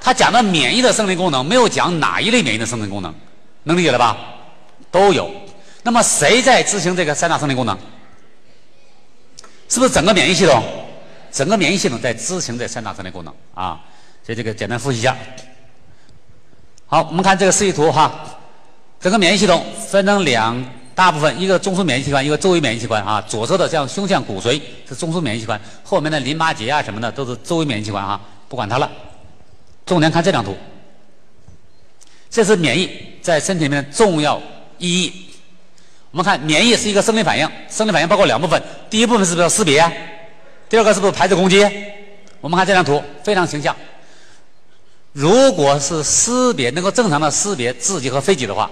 他讲的免疫的生理功能，没有讲哪一类免疫的生理功能，能理解了吧？都有。那么谁在执行这个三大生理功能？是不是整个免疫系统？整个免疫系统在执行这三大生理功能啊。所以这个简单复习一下。好，我们看这个示意图哈，整个免疫系统分成两大部分，一个中枢免疫器官，一个周围免疫器官啊。左侧的像胸腺、骨髓是中枢免疫器官，后面的淋巴结啊什么的都是周围免疫器官啊，不管它了。重点看这张图，这是免疫在身体里面的重要意义。我们看免疫是一个生理反应，生理反应包括两部分，第一部分是不是要识别？第二个是不是排斥攻击？我们看这张图非常形象。如果是识别能够正常的识别自己和飞机的话，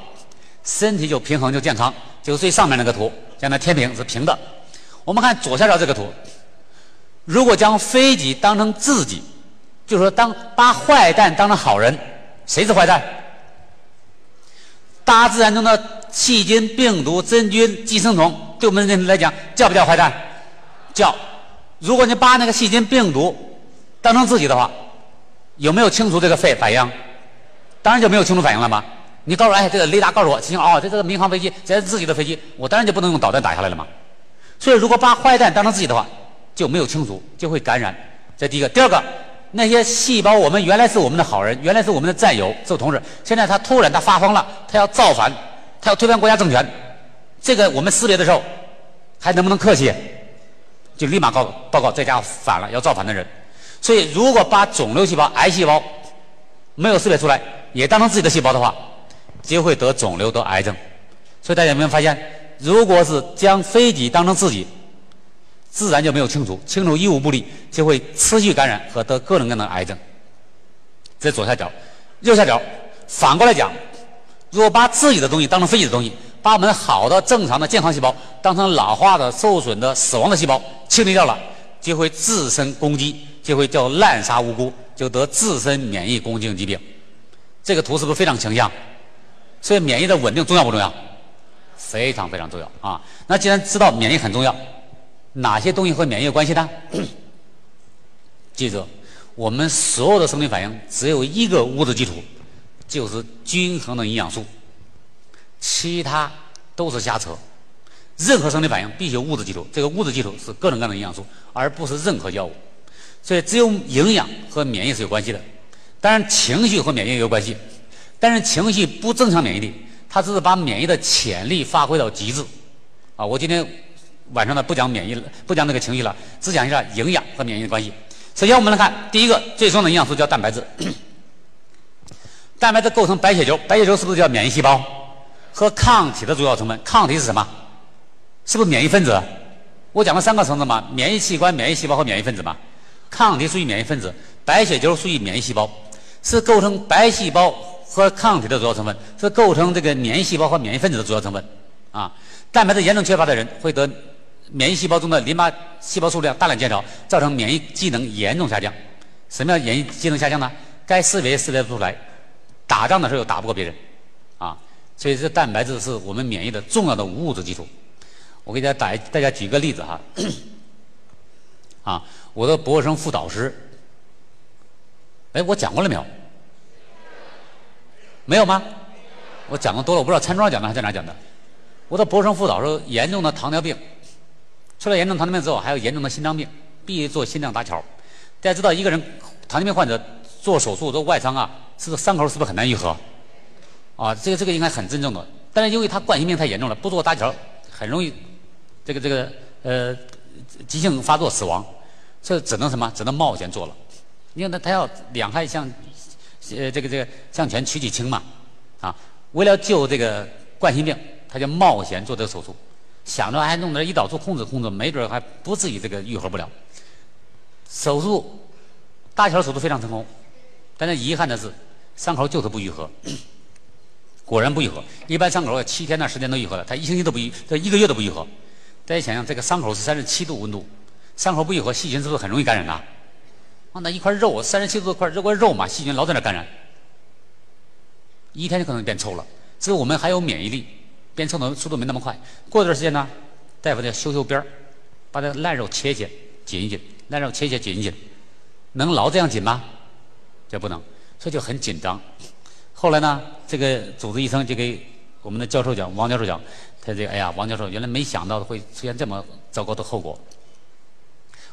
身体就平衡就健康。就是最上面那个图，将它天平是平的。我们看左下角这个图，如果将飞机当成自己，就是说当把坏蛋当成好人，谁是坏蛋？大自然中的细菌、病毒、真菌、寄生虫，对我们人来讲叫不叫坏蛋？叫。如果你把那个细菌、病毒当成自己的话。有没有清除这个肺反应？当然就没有清除反应了吗？你告诉，哎，这个雷达告诉我，行哦，这这个民航飞机，这是自己的飞机，我当然就不能用导弹打下来了吗？所以，如果把坏蛋当成自己的话，就没有清除，就会感染。这第一个，第二个，那些细胞，我们原来是我们的好人，原来是我们的战友，是同志，现在他突然他发疯了，他要造反，他要推翻国家政权，这个我们识别的时候还能不能客气？就立马告报告，这家反了，要造反的人。所以，如果把肿瘤细胞、癌细胞没有识别出来，也当成自己的细胞的话，就会得肿瘤、得癌症。所以大家有没有发现，如果是将飞机当成自己，自然就没有清除，清除一无不利，就会持续感染和得各种各样的癌症。这左下角，右下角，反过来讲，如果把自己的东西当成飞机的东西，把我们好的、正常的、健康细胞当成老化的、受损的、死亡的细胞清理掉了，就会自身攻击。就会叫滥杀无辜，就得自身免疫攻击性疾病。这个图是不是非常形象？所以免疫的稳定重要不重要？非常非常重要啊！那既然知道免疫很重要，哪些东西和免疫有关系呢？记住，我们所有的生理反应只有一个物质基础，就是均衡的营养素，其他都是瞎扯。任何生理反应必须有物质基础，这个物质基础是各种各样的营养素，而不是任何药物。所以，只有营养和免疫是有关系的。当然，情绪和免疫也有关系，但是情绪不增强免疫力，它只是把免疫的潜力发挥到极致。啊，我今天晚上呢不讲免疫了，不讲那个情绪了，只讲一下营养和免疫的关系。首先，我们来看第一个最重要的营养素叫蛋白质。蛋白质构成白血球，白血球是不是叫免疫细胞和抗体的主要成分？抗体是什么？是不是免疫分子？我讲了三个层次嘛，免疫器官、免疫细胞和免疫分子嘛。抗体属于免疫分子，白血球属于免疫细胞。是构成白细胞和抗体的主要成分，是构成这个免疫细胞和免疫分子的主要成分。啊，蛋白质严重缺乏的人会得免疫细胞中的淋巴细胞数量大量减少，造成免疫机能严重下降。什么叫免疫机能下降呢？该识别识别不出来，打仗的时候又打不过别人。所以这蛋白质是我们免疫的重要的物质基础。我给大家打大家举个例子哈。啊，我的博士生副导师。哎，我讲过了没有？没有吗？我讲的多了，我不知道餐桌上讲的还是在哪讲的。我的博士生副导师，严重的糖尿病，除了严重糖尿病之后，还有严重的心脏病，必须做心脏搭桥。大家知道，一个人糖尿病患者做手术做外伤啊，是伤口是不是很难愈合？啊，这个这个应该很慎重的。但是因为他冠心病太严重了，不做搭桥很容易这个这个呃急性发作死亡，这只能什么？只能冒险做了。因为他他要两害相，呃，这个这个相权取其轻嘛，啊，为了救这个冠心病，他就冒险做这个手术，想着还弄点胰岛素控制控制，没准还不至于这个愈合不了。手术搭桥手术非常成功，但是遗憾的是伤口就是不愈合，果然不愈合。一般伤口要七天到十天都愈合了，他一星期都不愈，这一个月都不愈合。大家想想，这个伤口是三十七度温度，伤口不愈合，细菌是不是很容易感染呐？啊，那一块肉，三十七度块肉块肉嘛，细菌老在那感染，一天就可能变臭了。所以我们还有免疫力，变臭的速度没那么快。过段时间呢，大夫得修修边儿，把这烂肉切切，紧一紧，烂肉切切紧一紧，能老这样紧吗？这不能，所以就很紧张。后来呢，这个主治医生就给我们的教授讲，王教授讲，他这个哎呀，王教授原来没想到会出现这么糟糕的后果。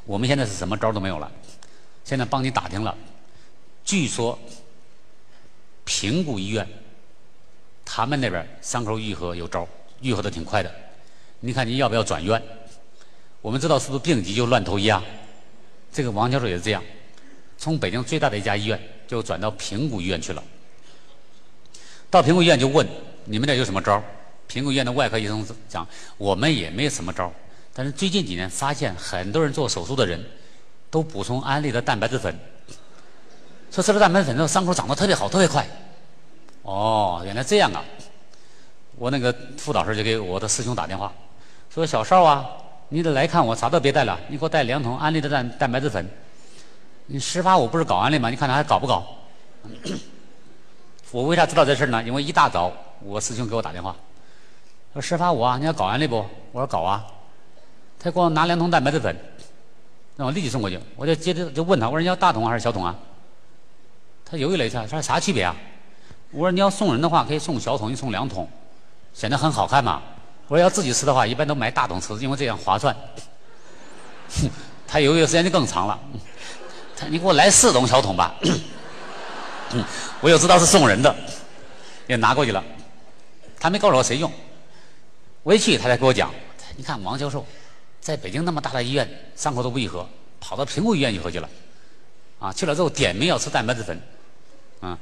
我们现在是什么招都没有了。现在帮你打听了，据说平谷医院他们那边伤口愈合有招，愈合的挺快的。你看你要不要转院？我们知道是不是病急就乱投医啊？这个王教授也是这样，从北京最大的一家医院就转到平谷医院去了。到平谷医院就问你们这有什么招？平谷医院的外科医生讲我们也没什么招，但是最近几年发现很多人做手术的人。都补充安利的蛋白质粉，说吃了蛋白质粉之后伤口长得特别好，特别快。哦，原来这样啊！我那个副导师就给我的师兄打电话，说小邵啊，你得来看我，啥都别带了，你给我带两桶安利的蛋蛋白质粉。你十八五不是搞安利吗？你看他还搞不搞？我为啥知道这事呢？因为一大早我师兄给我打电话，说十发五啊，你要搞安利不？我说搞啊。他给我拿两桶蛋白质粉。让我立即送过去，我就接着就问他，我说你要大桶还是小桶啊？他犹豫了一下，他说啥区别啊？我说你要送人的话，可以送小桶，你送两桶，显得很好看嘛。我说要自己吃的话，一般都买大桶吃，因为这样划算。他犹豫的时间就更长了。他你给我来四桶小桶吧。我又知道是送人的，也拿过去了。他没告诉我谁用，我一去他才给我讲，你看王教授。在北京那么大的医院，伤口都不愈合，跑到平谷医院愈合去了，啊，去了之后点名要吃蛋白质粉，啊，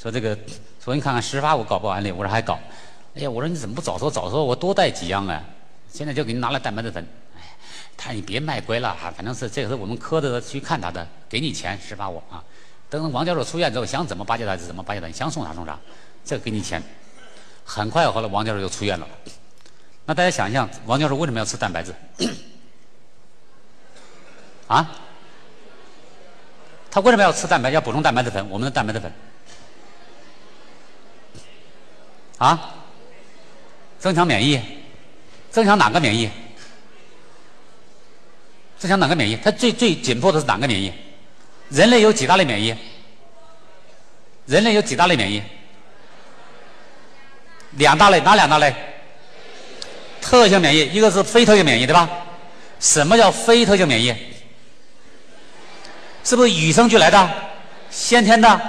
说这个，说你看看十发我搞不安利，我说还搞，哎呀，我说你怎么不早说早说，我多带几样啊，现在就给你拿了蛋白质粉，哎，他说你别卖乖了哈，反正是这个是我们科的去看他的，给你钱十发我啊，等王教授出院之后想怎么巴结他就怎么巴结他，你想送啥送啥，这给你钱，很快后来王教授就出院了。那大家想一想，王教授为什么要吃蛋白质？啊？他为什么要吃蛋白？要补充蛋白质粉？我们的蛋白质粉啊？增强免疫？增强哪个免疫？增强哪个免疫？他最最紧迫的是哪个免疫？人类有几大类免疫？人类有几大类免疫？两大类，哪两大类？特性免疫，一个是非特性免疫，对吧？什么叫非特性免疫？是不是与生俱来的、先天的、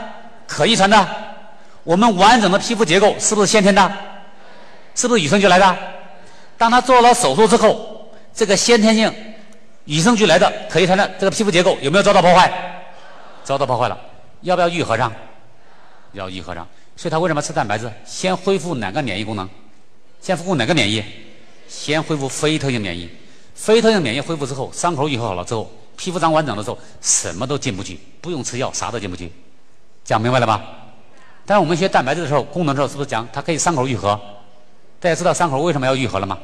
可遗传的？我们完整的皮肤结构是不是先天的？是不是与生俱来的？当他做了手术之后，这个先天性、与生俱来的、可遗传的这个皮肤结构有没有遭到破坏？遭到破坏了，要不要愈合上？要愈合上。所以他为什么吃蛋白质？先恢复哪个免疫功能？先恢复哪个免疫？先恢复非特性免疫。非特性免疫恢复之后，伤口愈合好了之后，皮肤长完整的时候，什么都进不去，不用吃药，啥都进不去。讲明白了吧？但是我们学蛋白质的时候，功能的时候是不是讲它可以伤口愈合？大家知道伤口为什么要愈合了吗？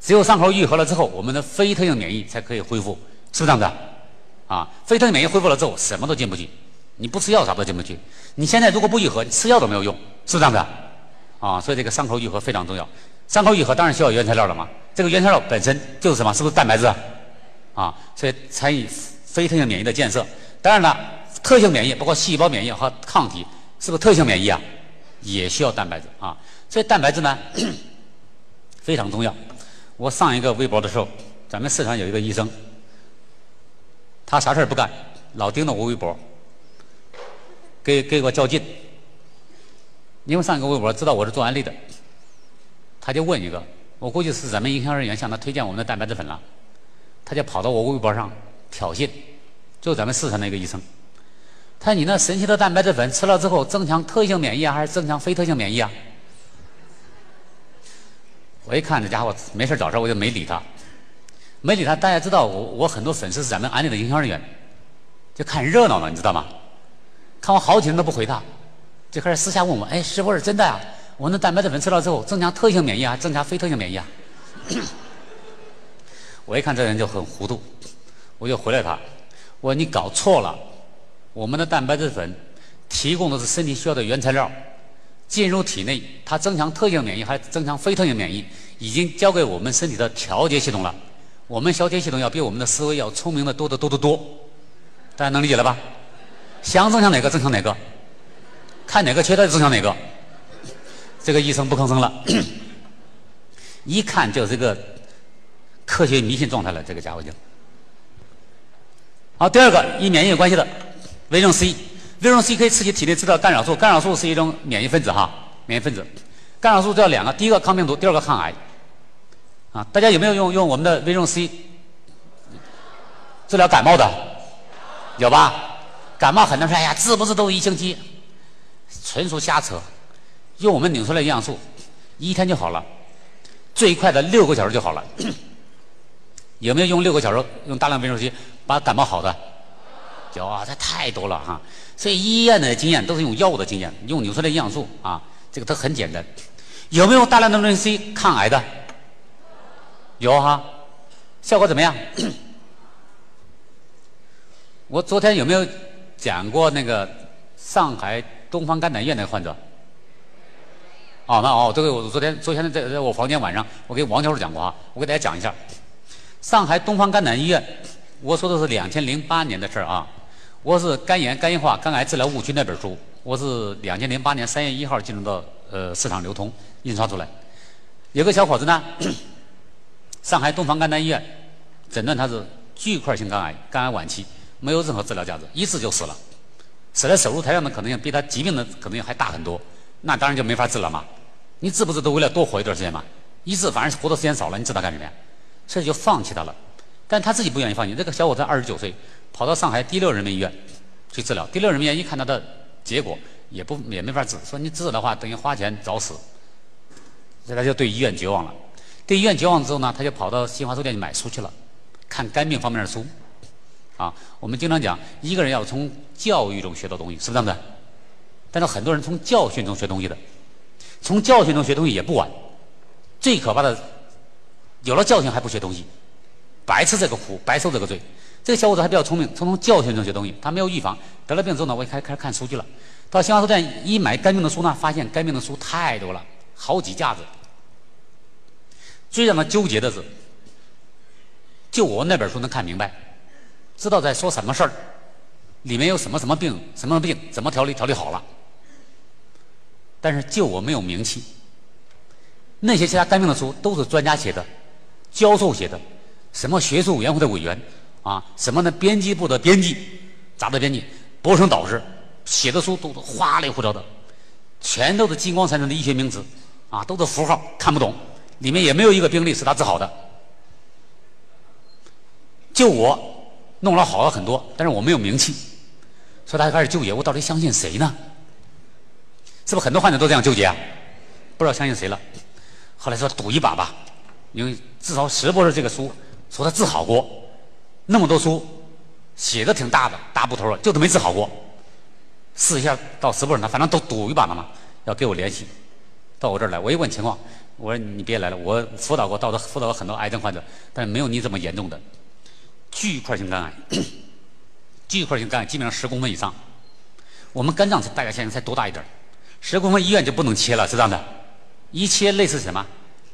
只有伤口愈合了之后，我们的非特性免疫才可以恢复，是不是这样子？啊，非特性免疫恢复了之后，什么都进不去。你不吃药啥都进不去。你现在如果不愈合，你吃药都没有用，是不是这样子？啊，所以这个伤口愈合非常重要。伤口愈合当然需要原材料了嘛。这个原材料本身就是什么？是不是蛋白质？啊，所以参与非特性免疫的建设。当然了，特性免疫包括细胞免疫和抗体，是不是特性免疫啊？也需要蛋白质啊。所以蛋白质呢 非常重要。我上一个微博的时候，咱们市场有一个医生，他啥事儿不干，老盯着我微博。给给我较劲，因为上一个微博知道我是做安利的，他就问一个，我估计是咱们营销人员向他推荐我们的蛋白质粉了，他就跑到我微博上挑衅，就咱们四川的一个医生，他说你那神奇的蛋白质粉吃了之后增强特异性免疫啊，还是增强非特性免疫啊？我一看这家伙没事找事我就没理他，没理他。大家知道我我很多粉丝是咱们安利的营销人员，就看热闹了，你知道吗？看我好几天都不回他，就开始私下问我：“哎，师傅是真的呀？我那蛋白质粉吃了之后，增强特性免疫啊，增强非特性免疫啊？” 我一看这人就很糊涂，我就回来他：“我说你搞错了，我们的蛋白质粉提供的是身体需要的原材料，进入体内，它增强特性免疫还增强非特性免疫，已经交给我们身体的调节系统了。我们调节系统要比我们的思维要聪明的多得多得多，大家能理解了吧？”想增强哪个增强哪个，看哪个缺，他就增强哪个。这个医生不吭声了，一看就是个科学迷信状态了。这个家伙就好。第二个与免疫有关系的维生素 C，维生素 C 可以刺激体内制造干扰素，干扰素是一种免疫分子哈，免疫分子。干扰素主要两个，第一个抗病毒，第二个抗癌。啊，大家有没有用用我们的维生素 C 治疗感冒的？有吧？感冒很多人说：“哎呀，治不治都一星期，纯属瞎扯。用我们拧出来营养素，一天就好了，最快的六个小时就好了。有没有用六个小时用大量维生素 C 把感冒好的？有啊，这太多了哈。所以医院的经验都是用药物的经验，用拧出来营养素啊，这个都很简单。有没有大量的维生素 C 抗癌的？有哈，效果怎么样？我昨天有没有？讲过那个上海东方肝胆医院那个患者，哦，那哦，这个我昨天昨天在在我房间晚上，我给王教授讲过啊，我给大家讲一下，上海东方肝胆医院，我说的是两千零八年的事儿啊，我是肝炎、肝硬化、肝癌治疗误区那本书，我是两千零八年三月一号进入到呃市场流通印刷出来，有个小伙子呢，上海东方肝胆医院诊断他是巨块性肝癌，肝癌晚期。没有任何治疗价值，一治就死了，死在手术台上的可能性比他疾病的可能性还大很多，那当然就没法治了嘛。你治不治都为了多活一段时间嘛，一治反而是活的时间少了，你治他干什么呀？所以就放弃他了。但他自己不愿意放弃。这个小伙子二十九岁，跑到上海第六人民医院去治疗。第六人民医院一看他的结果，也不也没法治，说你治的话等于花钱找死。所以他就对医院绝望了。对医院绝望之后呢，他就跑到新华书店去买书去了，看肝病方面的书。啊，我们经常讲，一个人要从教育中学到东西，是不是这样的？但是很多人从教训中学东西的，从教训中学东西也不晚。最可怕的，有了教训还不学东西，白吃这个苦，白受这个罪。这个小伙子还比较聪明，从从教训中学东西，他没有预防，得了病之后呢，我开开始看书去了。到新华书店一买肝病的书呢，发现肝病的书太多了，好几架子。最让他纠结的是，就我那本书能看明白，知道在说什么事儿，里面有什么什么病，什么病怎么调理调理好了。但是就我没有名气，那些其他肝病的书都是专家写的，教授写的，什么学术委员会的委员啊，什么的编辑部的编辑，杂志编辑，博生导师写的书都是花里胡哨的，全都是金光闪闪的医学名词，啊，都是符号，看不懂。里面也没有一个病例是他治好的，就我弄了好了很多，但是我没有名气，所以他就开始纠结：我到底相信谁呢？是不是很多患者都这样纠结啊？不知道相信谁了。后来说赌一把吧，因为至少石博士这个书说他治好过，那么多书写的挺大的大部头了，就是没治好过。试一下到石博士那，反正都赌一把了嘛，要给我联系，到我这儿来。我一问情况。我说你别来了，我辅导过，到的辅导过很多癌症患者，但是没有你这么严重的巨块性肝癌。巨块性肝癌基本上十公分以上，我们肝脏大概现在才多大一点十公分医院就不能切了，是这样的。一切类似什么？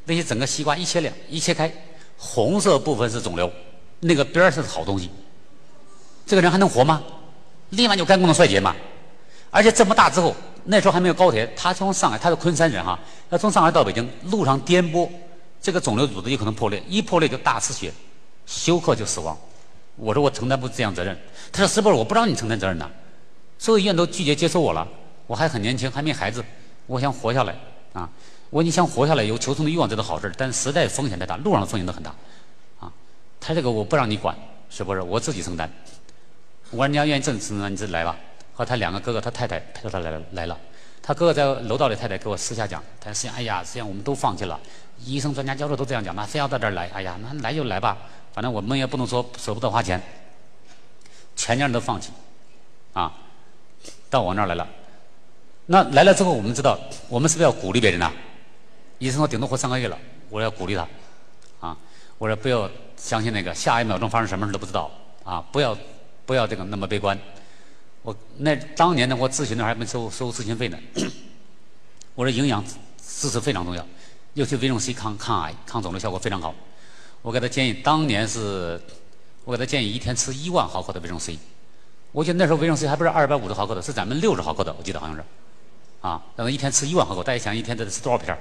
那些整个西瓜一切两一切开，红色部分是肿瘤，那个边儿是好东西。这个人还能活吗？立马就肝功能衰竭嘛。而且这么大之后。那时候还没有高铁，他从上海，他是昆山人哈，他从上海到北京，路上颠簸，这个肿瘤组织有可能破裂，一破裂就大失血，休克就死亡。我说我承担不这样责任。他说师伯，我不让你承担责任的，所有医院都拒绝接收我了。我还很年轻，还没孩子，我想活下来啊！我说你想活下来有求生的欲望，这是好事但实在风险太大，路上的风险都很大啊。他这个我不让你管，是不是？我自己承担。我说你要愿意挣承担，你自己来吧。和他两个哥哥，他太太陪着他来了来了。他哥哥在楼道里，太太给我私下讲，他说，哎呀，实际上我们都放弃了。医生、专家、教授都这样讲，那非要到这儿来，哎呀，那来就来吧，反正我们也不能说舍不得花钱，全家人都放弃，啊，到我那儿来了。那来了之后，我们知道，我们是不是要鼓励别人呢？医生说顶多活三个月了，我要鼓励他，啊，我说不要相信那个下一秒钟发生什么事都不知道，啊，不要不要这个那么悲观。我那当年呢，我咨询的还没收收咨询费呢。我说营养知识非常重要，尤其维生素 C 抗抗癌、抗肿瘤效果非常好。我给他建议，当年是，我给他建议一天吃一万毫克的维生素 C。我记得那时候维生素 C 还不是二百五十毫克的，是咱们六十毫克的，我记得好像是。啊，让他一天吃一万毫克，大家想一天得吃多少片儿？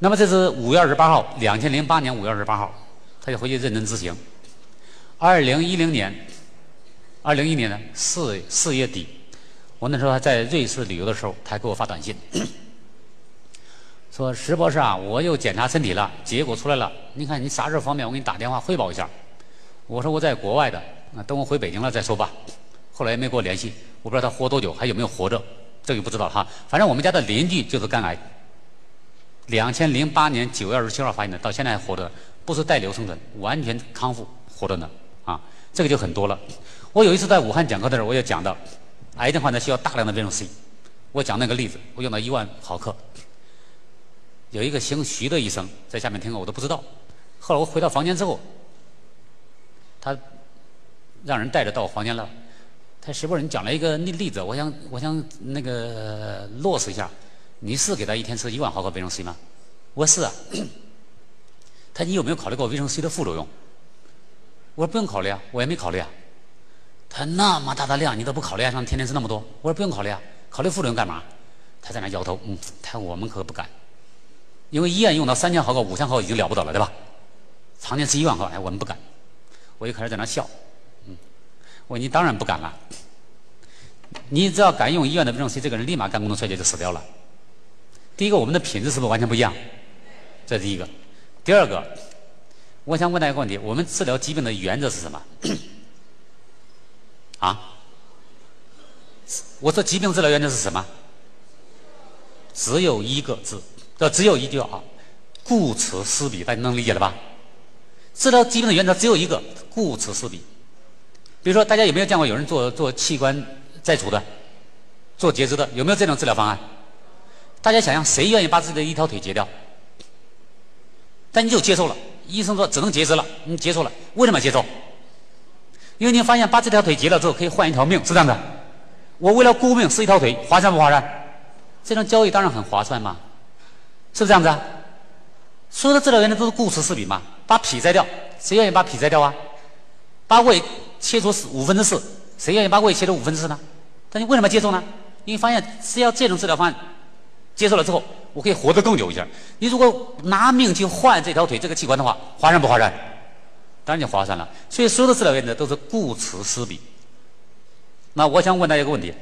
那么这是五月二十八号，两千零八年五月二十八号，他就回去认真执行。二零一零年。二零一年呢四四月底，我那时候还在瑞士旅游的时候，他还给我发短信，说石博士啊，我又检查身体了，结果出来了，你看你啥时候方便，我给你打电话汇报一下。我说我在国外的，那等我回北京了再说吧。后来也没给我联系，我不知道他活多久，还有没有活着，这个不知道哈。反正我们家的邻居就是肝癌，两千零八年九月二十七号发现的，到现在还活着，不是带瘤生存，完全康复活着呢，啊，这个就很多了。我有一次在武汉讲课的时候，我也讲到，癌症患者需要大量的维生素 C。我讲那个例子，我用到一万毫克。有一个姓徐的医生在下面听课，我都不知道。后来我回到房间之后，他让人带着到我房间了。他石博士，你讲了一个例例子，我想我想那个落实一下。你是给他一天吃一万毫克维生素 C 吗？我是啊。他你有没有考虑过维生素 C 的副作用？我说不用考虑啊，我也没考虑啊。他那么大的量，你都不考虑，让天天吃那么多？我说不用考虑啊，考虑副作用干嘛？他在那摇头，嗯，他我们可不敢，因为医院用到三千毫克、五千毫克已经了不得了，对吧？常年吃一万毫克，哎，我们不敢。我就开始在那笑，嗯，我说你当然不敢了，你只要敢用医院的维生素这个人立马肝功能衰竭就死掉了。第一个，我们的品质是不是完全不一样？这是第一个。第二个，我想问大家一个问题：我们治疗疾病的原则是什么？啊！我说疾病治疗原则是什么？只有一个字，呃只有一句话，顾此失彼，大家能理解了吧？治疗疾病的原则只有一个，顾此失彼。比如说，大家有没有见过有人做做器官摘除的，做截肢的？有没有这种治疗方案？大家想想，谁愿意把自己的一条腿截掉？但你就接受了，医生说只能截肢了，你接受了，为什么接受？因为你发现把这条腿截了之后可以换一条命，是这样的。我为了顾命是一条腿，划算不划算？这种交易当然很划算嘛，是不是这样子啊？所有的治疗原则都是顾此失彼嘛，把脾摘掉，谁愿意把脾摘掉啊？把胃切除四五分之四，谁愿意把胃切除五分之四呢？但你为什么接受呢？因为发现只要这种治疗方案接受了之后，我可以活得更久一些。你如果拿命去换这条腿这个器官的话，划算不划算？当然就划算了。所以所有的治疗原则都是顾此失彼。那我想问大家一个问题。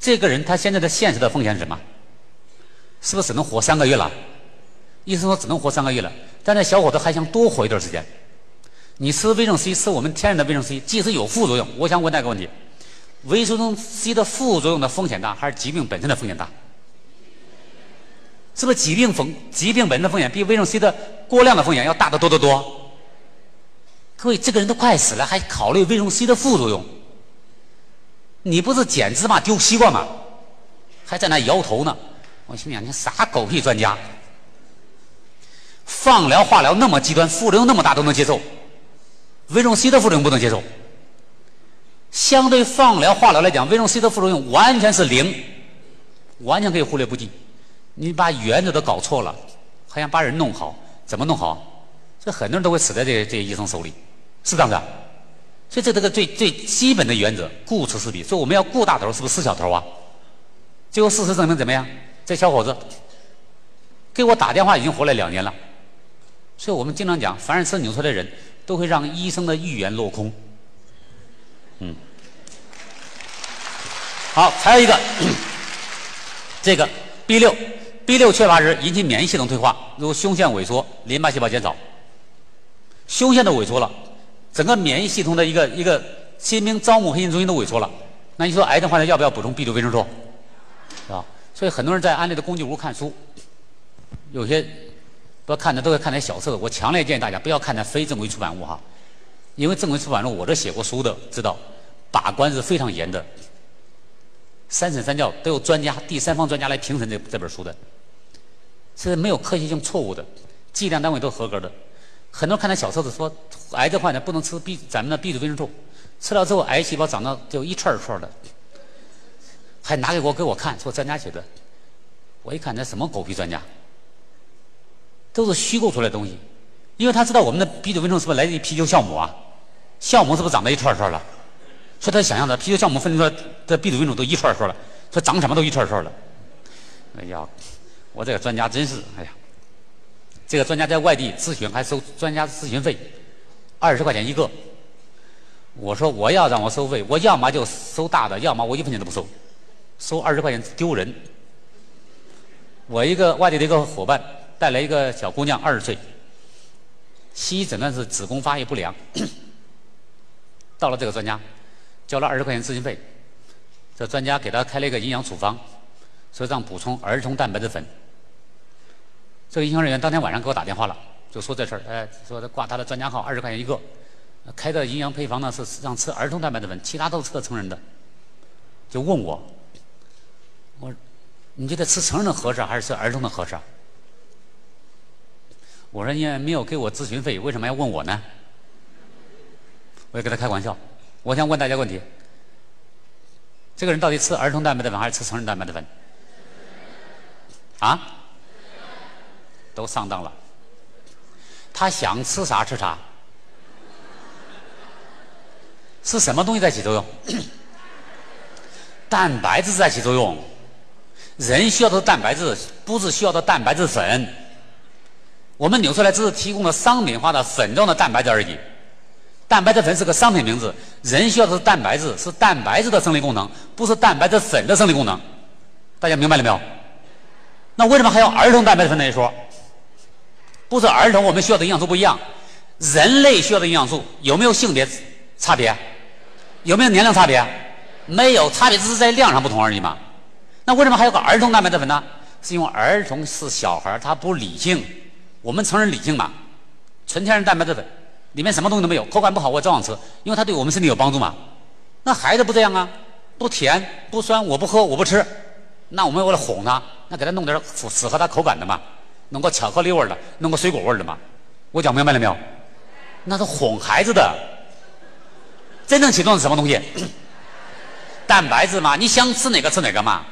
这个人他现在的现实的风险是什么？是不是只能活三个月了？医生说只能活三个月了，但这小伙子还想多活一段时间。你吃维生素 C，吃我们天然的维生素 C，即使有副作用，我想问那个问题：维生素 C 的副作用的风险大，还是疾病本身的风险大？是不是疾病风疾病本身的风险比维生素 C 的过量的风险要大得多得多？各位，这个人都快死了，还考虑维生素 C 的副作用？你不是捡芝麻丢西瓜吗？还在那摇头呢。我心想：你啥狗屁专家？放疗、化疗那么极端，副作用那么大都能接受，维生素 C 的副作用不能接受。相对放疗、化疗来讲，维生素 C 的副作用完全是零，完全可以忽略不计。你把原则都搞错了，还想把人弄好？怎么弄好？这很多人都会死在这这些医生手里，是这样的。所以这这个最最基本的原则，顾此失彼。所以我们要顾大头，是不是死小头啊？最后事实证明怎么样？这小伙子给我打电话，已经活了两年了。所以我们经常讲，凡是吃纽崔莱的人，都会让医生的预言落空。嗯。好，还有一个，这个 B 六 B 六缺乏时引起免疫系统退化，如胸腺萎缩、淋巴细胞减少。胸腺都萎缩了。整个免疫系统的一个一个新兵招募核心中心都萎缩了，那你说癌症患者要不要补充 B 六维生素？是吧？所以很多人在安利的工具屋看书，有些不要看的都要看点小册子。我强烈建议大家不要看那非正规出版物哈，因为正规出版物我这写过书的知道，把关是非常严的，三审三教都有专家第三方专家来评审这这本书的，是没有科学性错误的，计量单位都合格的。很多看那小册子说，癌症患者不能吃 B 咱们的 B 族维生素，吃了之后癌细胞长到就一串一串的，还拿给我给我看，说专家写的。我一看那什么狗屁专家，都是虚构出来的东西，因为他知道我们的 B 族维生素是不是来自于啤酒酵母啊？酵母是不是长得一串一串的？说他想象的啤酒酵母分出来的 B 族维生素都一串一串的，说长什么都一串一串的。哎呀，我这个专家真是哎呀。这个专家在外地咨询还收专家咨询费，二十块钱一个。我说我要让我收费，我要么就收大的，要么我一分钱都不收，收二十块钱丢人。我一个外地的一个伙伴带来一个小姑娘，二十岁，西医诊断是子宫发育不良，到了这个专家，交了二十块钱咨询费，这专家给他开了一个营养处方，说让补充儿童蛋白质粉。这个营销人员当天晚上给我打电话了，就说这事儿，哎，说他挂他的专家号，二十块钱一个，开的营养配方呢是让吃儿童蛋白质粉，其他都是吃成人的。就问我，我，你觉得吃成人的合适还是吃儿童的合适？我说你也没有给我咨询费，为什么要问我呢？我也跟他开玩笑，我想问大家个问题：这个人到底吃儿童蛋白质粉还是吃成人蛋白质粉？啊？都上当了，他想吃啥吃啥，是什么东西在起作用？蛋白质在起作用，人需要的蛋白质，不是需要的蛋白质粉。我们纽崔莱只是提供了商品化的粉状的蛋白质而已，蛋白质粉是个商品名字，人需要的是蛋白质，是蛋白质的生理功能，不是蛋白质粉的生理功能。大家明白了没有？那为什么还有儿童蛋白质粉那一说？不是儿童，我们需要的营养素不一样。人类需要的营养素有没有性别差别？有没有年龄差别？没有，差别只是在量上不同而已嘛。那为什么还有个儿童蛋白质粉呢？是因为儿童是小孩他不理性，我们成人理性嘛。纯天然蛋白质粉里面什么东西都没有，口感不好我照样吃，因为它对我们身体有帮助嘛。那孩子不这样啊，不甜不酸，我不喝我不吃，那我们为了哄他，那给他弄点符符合他口感的嘛。弄个巧克力味的，弄个水果味的嘛？我讲明白了没有？那是哄孩子的。真正起作用是什么东西？蛋白质嘛，你想吃哪个吃哪个嘛，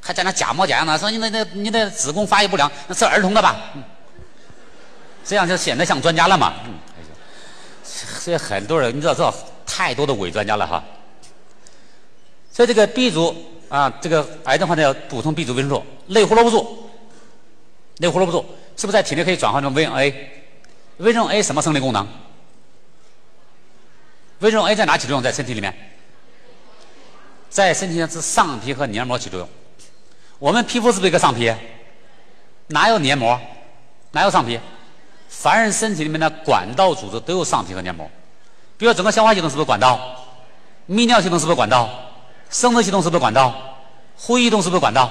还在那假模假样的说你那那你的子宫发育不良，那是儿童的吧？这样就显得像专家了嘛。所以很多人你知道知道太多的伪专家了哈。所以这个 B 族啊，这个癌症患者要补充 B 族维生素，类胡萝卜素，类胡萝卜素是不是在体内可以转化成维生 a 维生素 A 什么生理功能？维生素 A 在哪起作用？在身体里面，在身体上是上皮和黏膜起作用。我们皮肤是不是一个上皮？哪有黏膜？哪有上皮？凡人身体里面的管道组织都有上皮和黏膜。比如整个消化系统是不是管道？泌尿系统是不是管道？生殖系统是不是管道？呼吸系统是不是管道？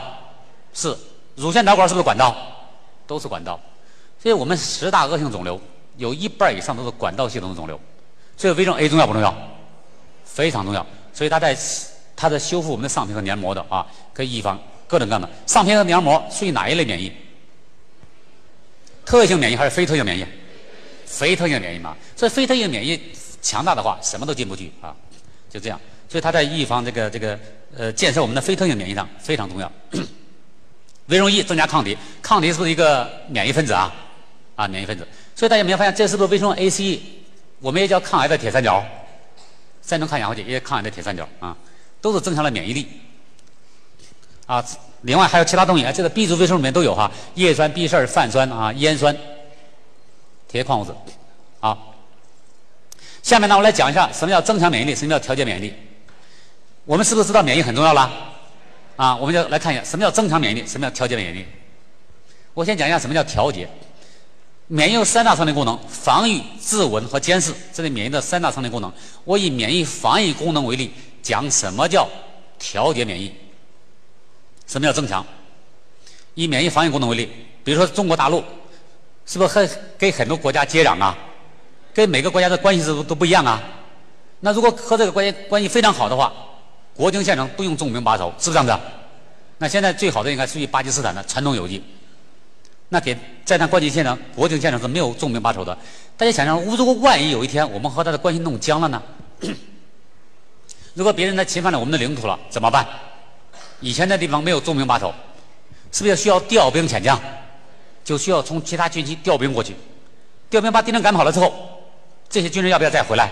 是。乳腺导管是不是管道？都是管道。所以我们十大恶性肿瘤有一半以上都是管道系统的肿瘤。所以维生素 A 重要不重要？非常重要。所以它在它在修复我们的上皮和黏膜的啊，可以预防各种各样的上皮和黏膜属于哪一类免疫？特异性免疫还是非特异免疫？非特异免疫嘛。所以非特异免疫强大的话，什么都进不去啊。就这样。所以它在预防这个这个呃建设我们的非特异免疫上非常重要。维生素 E 增加抗体，抗体是不是一个免疫分子啊？啊，免疫分子。所以大家没有发现这是不是维生素 ACE？我们也叫抗癌的铁三角，三种抗氧化剂也抗癌的铁三角啊，都是增强了免疫力。啊，另外还有其他东西啊，这个 B 族维生素里面都有哈，叶酸、B 十二、泛酸啊、烟酸、铁矿物质。啊，下面呢我来讲一下什么叫增强免疫力，什么叫调节免疫力。我们是不是知道免疫很重要了？啊，我们就来看一下什么叫增强免疫力，什么叫调节免疫力。我先讲一下什么叫调节。免疫有三大生理功能：防御、自稳和监视。这是免疫的三大生理功能。我以免疫防御功能为例，讲什么叫调节免疫，什么叫增强。以免疫防御功能为例，比如说中国大陆，是不是和跟很多国家接壤啊？跟每个国家的关系是不是都不一样啊？那如果和这个关系关系非常好的话，国境线上不用重兵把守，是不是这样子？那现在最好的应该属于巴基斯坦的传统友谊。那给在那关境线上、国境线上是没有重兵把守的。大家想想，如果万一有一天我们和他的关系弄僵了呢？如果别人来侵犯了我们的领土了，怎么办？以前那地方没有重兵把守，是不是需要调兵遣将？就需要从其他军区调兵过去，调兵把敌人赶跑了之后，这些军人要不要再回来？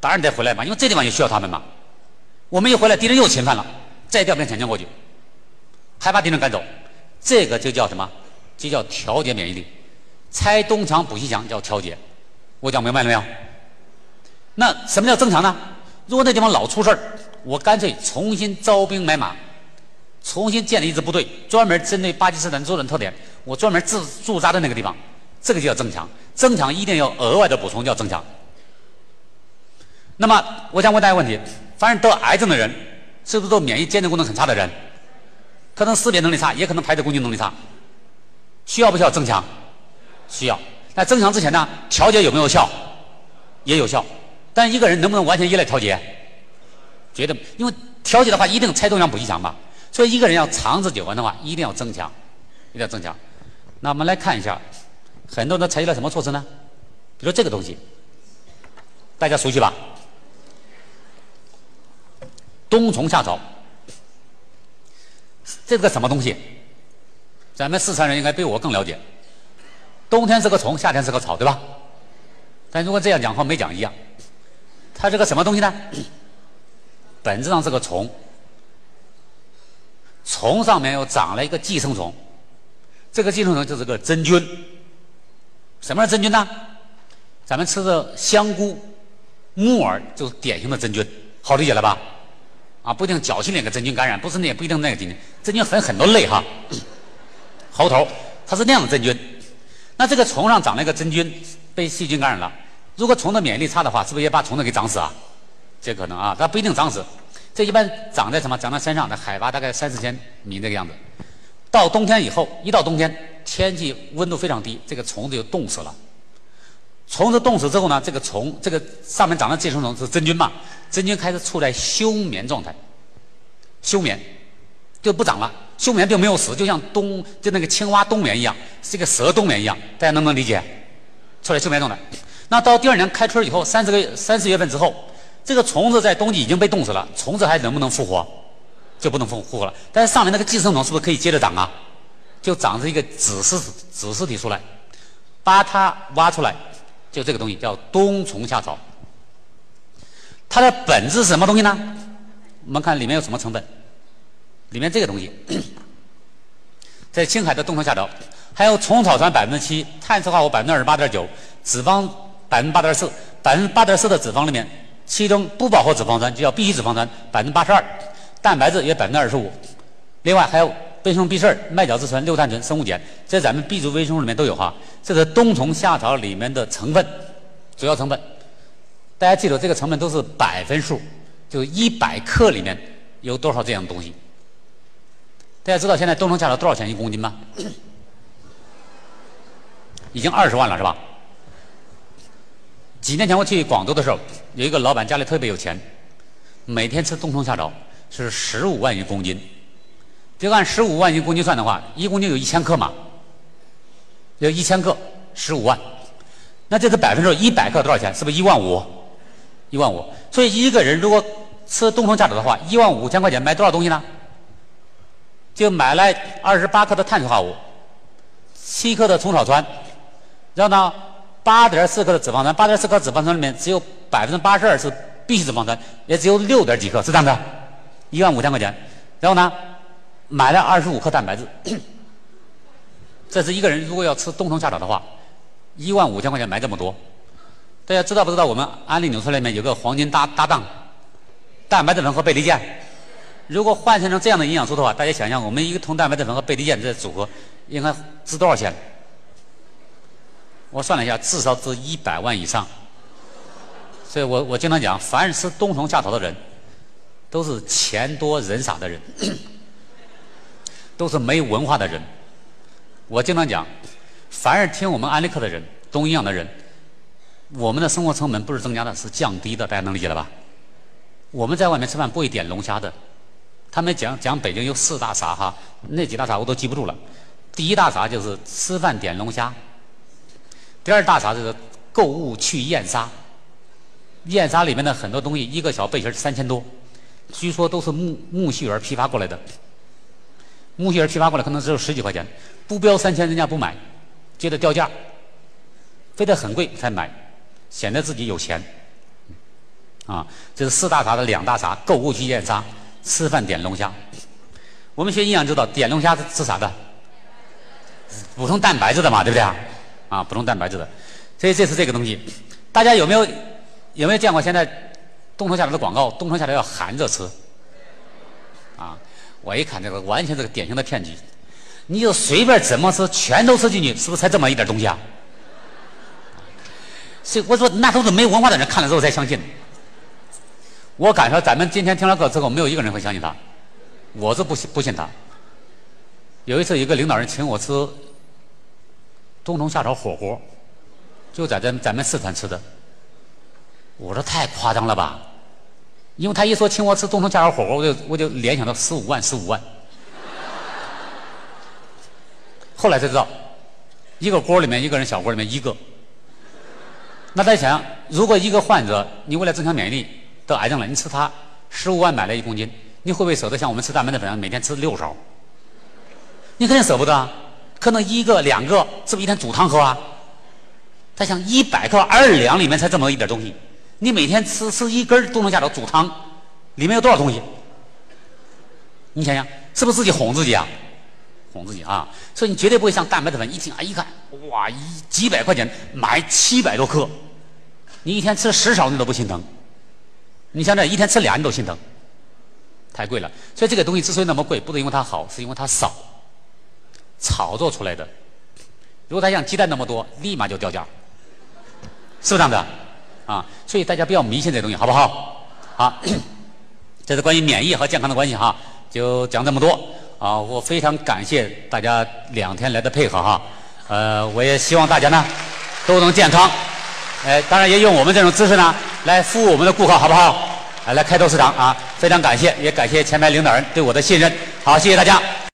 当然得回来嘛，因为这地方也需要他们嘛。我们一回来，敌人又侵犯了，再调兵遣将过去，还把敌人赶走，这个就叫什么？就叫调节免疫力，拆东墙补西墙叫调节，我讲明白了没有？那什么叫增强呢？如果那地方老出事儿，我干脆重新招兵买马，重新建立一支部队，专门针对巴基斯坦作战特点，我专门驻驻扎在那个地方，这个就叫增强。增强一定要额外的补充，叫增强。那么，我想问大家一个问题：凡是得癌症的人，是不是都免疫鉴定功能很差的人？可能识别能力差，也可能排斥攻击能力差。需要不需要增强？需要。那增强之前呢？调节有没有效？也有效。但一个人能不能完全依赖调节？绝对，因为调节的话一定拆东墙补西墙嘛。所以一个人要长治久安的话，一定要增强，一定要增强。那我们来看一下，很多人都采取了什么措施呢？比如这个东西，大家熟悉吧？冬虫夏草，这是个什么东西？咱们四川人应该比我更了解，冬天是个虫，夏天是个草，对吧？但如果这样讲和没讲一样，它是个什么东西呢？本质上是个虫，虫上面又长了一个寄生虫，这个寄生虫就是个真菌。什么是真菌呢？咱们吃的香菇、木耳就是典型的真菌，好理解了吧？啊，不一定脚气那个真菌感染，不是那也不一定那个真菌，真菌分很多类哈。猴头，它是那样的真菌。那这个虫上长了一个真菌，被细菌感染了。如果虫的免疫力差的话，是不是也把虫子给长死啊？这可能啊，它不一定长死。这一般长在什么？长在山上，的海拔大概三四千米这个样子。到冬天以后，一到冬天，天气温度非常低，这个虫子就冻死了。虫子冻死之后呢，这个虫，这个上面长的寄生虫是真菌嘛？真菌开始处在休眠状态，休眠就不长了。休眠并没有死，就像冬就那个青蛙冬眠一样，是一个蛇冬眠一样，大家能不能理解？出来休眠状态。那到第二年开春以后，三四个月三四月份之后，这个虫子在冬季已经被冻死了，虫子还能不能复活？就不能复复活了。但是上面那个寄生虫是不是可以接着长啊？就长出一个子尸子尸体出来，把它挖出来，就这个东西叫冬虫夏草。它的本质是什么东西呢？我们看里面有什么成分？里面这个东西，在青海的冬虫夏草，还有虫草酸百分之七，碳水化合物百分之二十八点九，脂肪百分之八点四，百分之八点四的脂肪里面，其中不饱和脂肪酸就叫必需脂肪酸百分之八十二。蛋白质也百分之二十五，另外还有维生素 B 十二、麦角质醇、六碳醇、生物碱，在咱们 B 族维生素里面都有哈。这是冬虫夏草里面的成分，主要成分。大家记住，这个成分都是百分数，就一百克里面有多少这样的东西。大家知道现在冬虫夏草多少钱一公斤吗？已经二十万了是吧？几年前我去广州的时候，有一个老板家里特别有钱，每天吃冬虫夏草。是十五万一公斤，就按十五万一公斤算的话，一公斤有一千克嘛，有一千克，十五万，那这是百分之一百克多少钱？是不是一万五？一万五。所以一个人如果吃冬虫夏草的话，一万五千块钱买多少东西呢？就买来二十八克的碳水化合物，七克的虫草酸，然后呢，八点四克的脂肪酸，八点四克脂肪酸里面只有百分之八十二是必需脂肪酸，也只有六点几克，是这样的。一万五千块钱，然后呢，买了二十五克蛋白质。这是一个人如果要吃冬虫夏草的话，一万五千块钱买这么多。大家知道不知道？我们安利纽崔莱里面有个黄金搭搭档，蛋白质粉和贝利健。如果换算成这样的营养素的话，大家想想，我们一个铜蛋白质粉和贝利健这组合应该值多少钱？我算了一下，至少值一百万以上。所以我我经常讲，凡是吃冬虫夏草的人。都是钱多人傻的人，都是没文化的人。我经常讲，凡是听我们安利课的人、懂营养的人，我们的生活成本不是增加的，是降低的。大家能理解了吧？我们在外面吃饭不会点龙虾的。他们讲讲北京有四大傻哈，那几大傻我都记不住了。第一大傻就是吃饭点龙虾，第二大傻就是购物去燕莎，燕莎里面的很多东西，一个小背心三千多。据说都是木木樨园批发过来的，木樨园批发过来可能只有十几块钱，不标三千人家不买，接着掉价，非得很贵才买，显得自己有钱。啊，这是四大茶的两大茶：购物去燕莎，吃饭点龙虾。我们学营养知道，点龙虾是吃啥的？补充蛋白质的嘛，对不对啊？啊，补充蛋白质的。所以这是这个东西，大家有没有有没有见过现在？冬虫夏草的广告，冬虫夏草要含着吃，我一看这个，完全是个典型的骗局。你就随便怎么吃，全都吃进去，是不是才这么一点东西啊？所以我说，那都是没文化的人看了之后才相信。我敢说，咱们今天听了课之后，没有一个人会相信他。我是不信不信他。有一次，一个领导人请我吃冬虫夏草火锅，就在咱咱们四川吃的。我说太夸张了吧，因为他一说请我吃冬虫夏草火锅，我就我就联想到十五万十五万。后来才知道，一个锅里面一个人小锅里面一个。那大家想，如果一个患者你为了增强免疫力得癌症了，你吃它十五万买了一公斤，你会不会舍得像我们吃蛋白质粉每天吃六勺？你肯定舍不得，可能一个两个是不是一天煮汤喝啊？他想一百克二两里面才这么一点东西。你每天吃吃一根冬虫夏草煮汤，里面有多少东西？你想想，是不是自己哄自己啊？哄自己啊！所以你绝对不会像蛋白质粉，一听啊一看，哇，一几百块钱买七百多克，你一天吃十勺你都不心疼。你想想，一天吃俩你都心疼，太贵了。所以这个东西之所以那么贵，不是因为它好，是因为它少，炒作出来的。如果它像鸡蛋那么多，立马就掉价，是不是这样的？啊，所以大家不要迷信这东西，好不好？好，这是关于免疫和健康的关系哈，就讲这么多啊。我非常感谢大家两天来的配合哈，呃，我也希望大家呢都能健康，哎，当然也用我们这种姿势呢来服务我们的顾客，好不好？来开拓市场啊，非常感谢，也感谢前排领导人对我的信任。好，谢谢大家。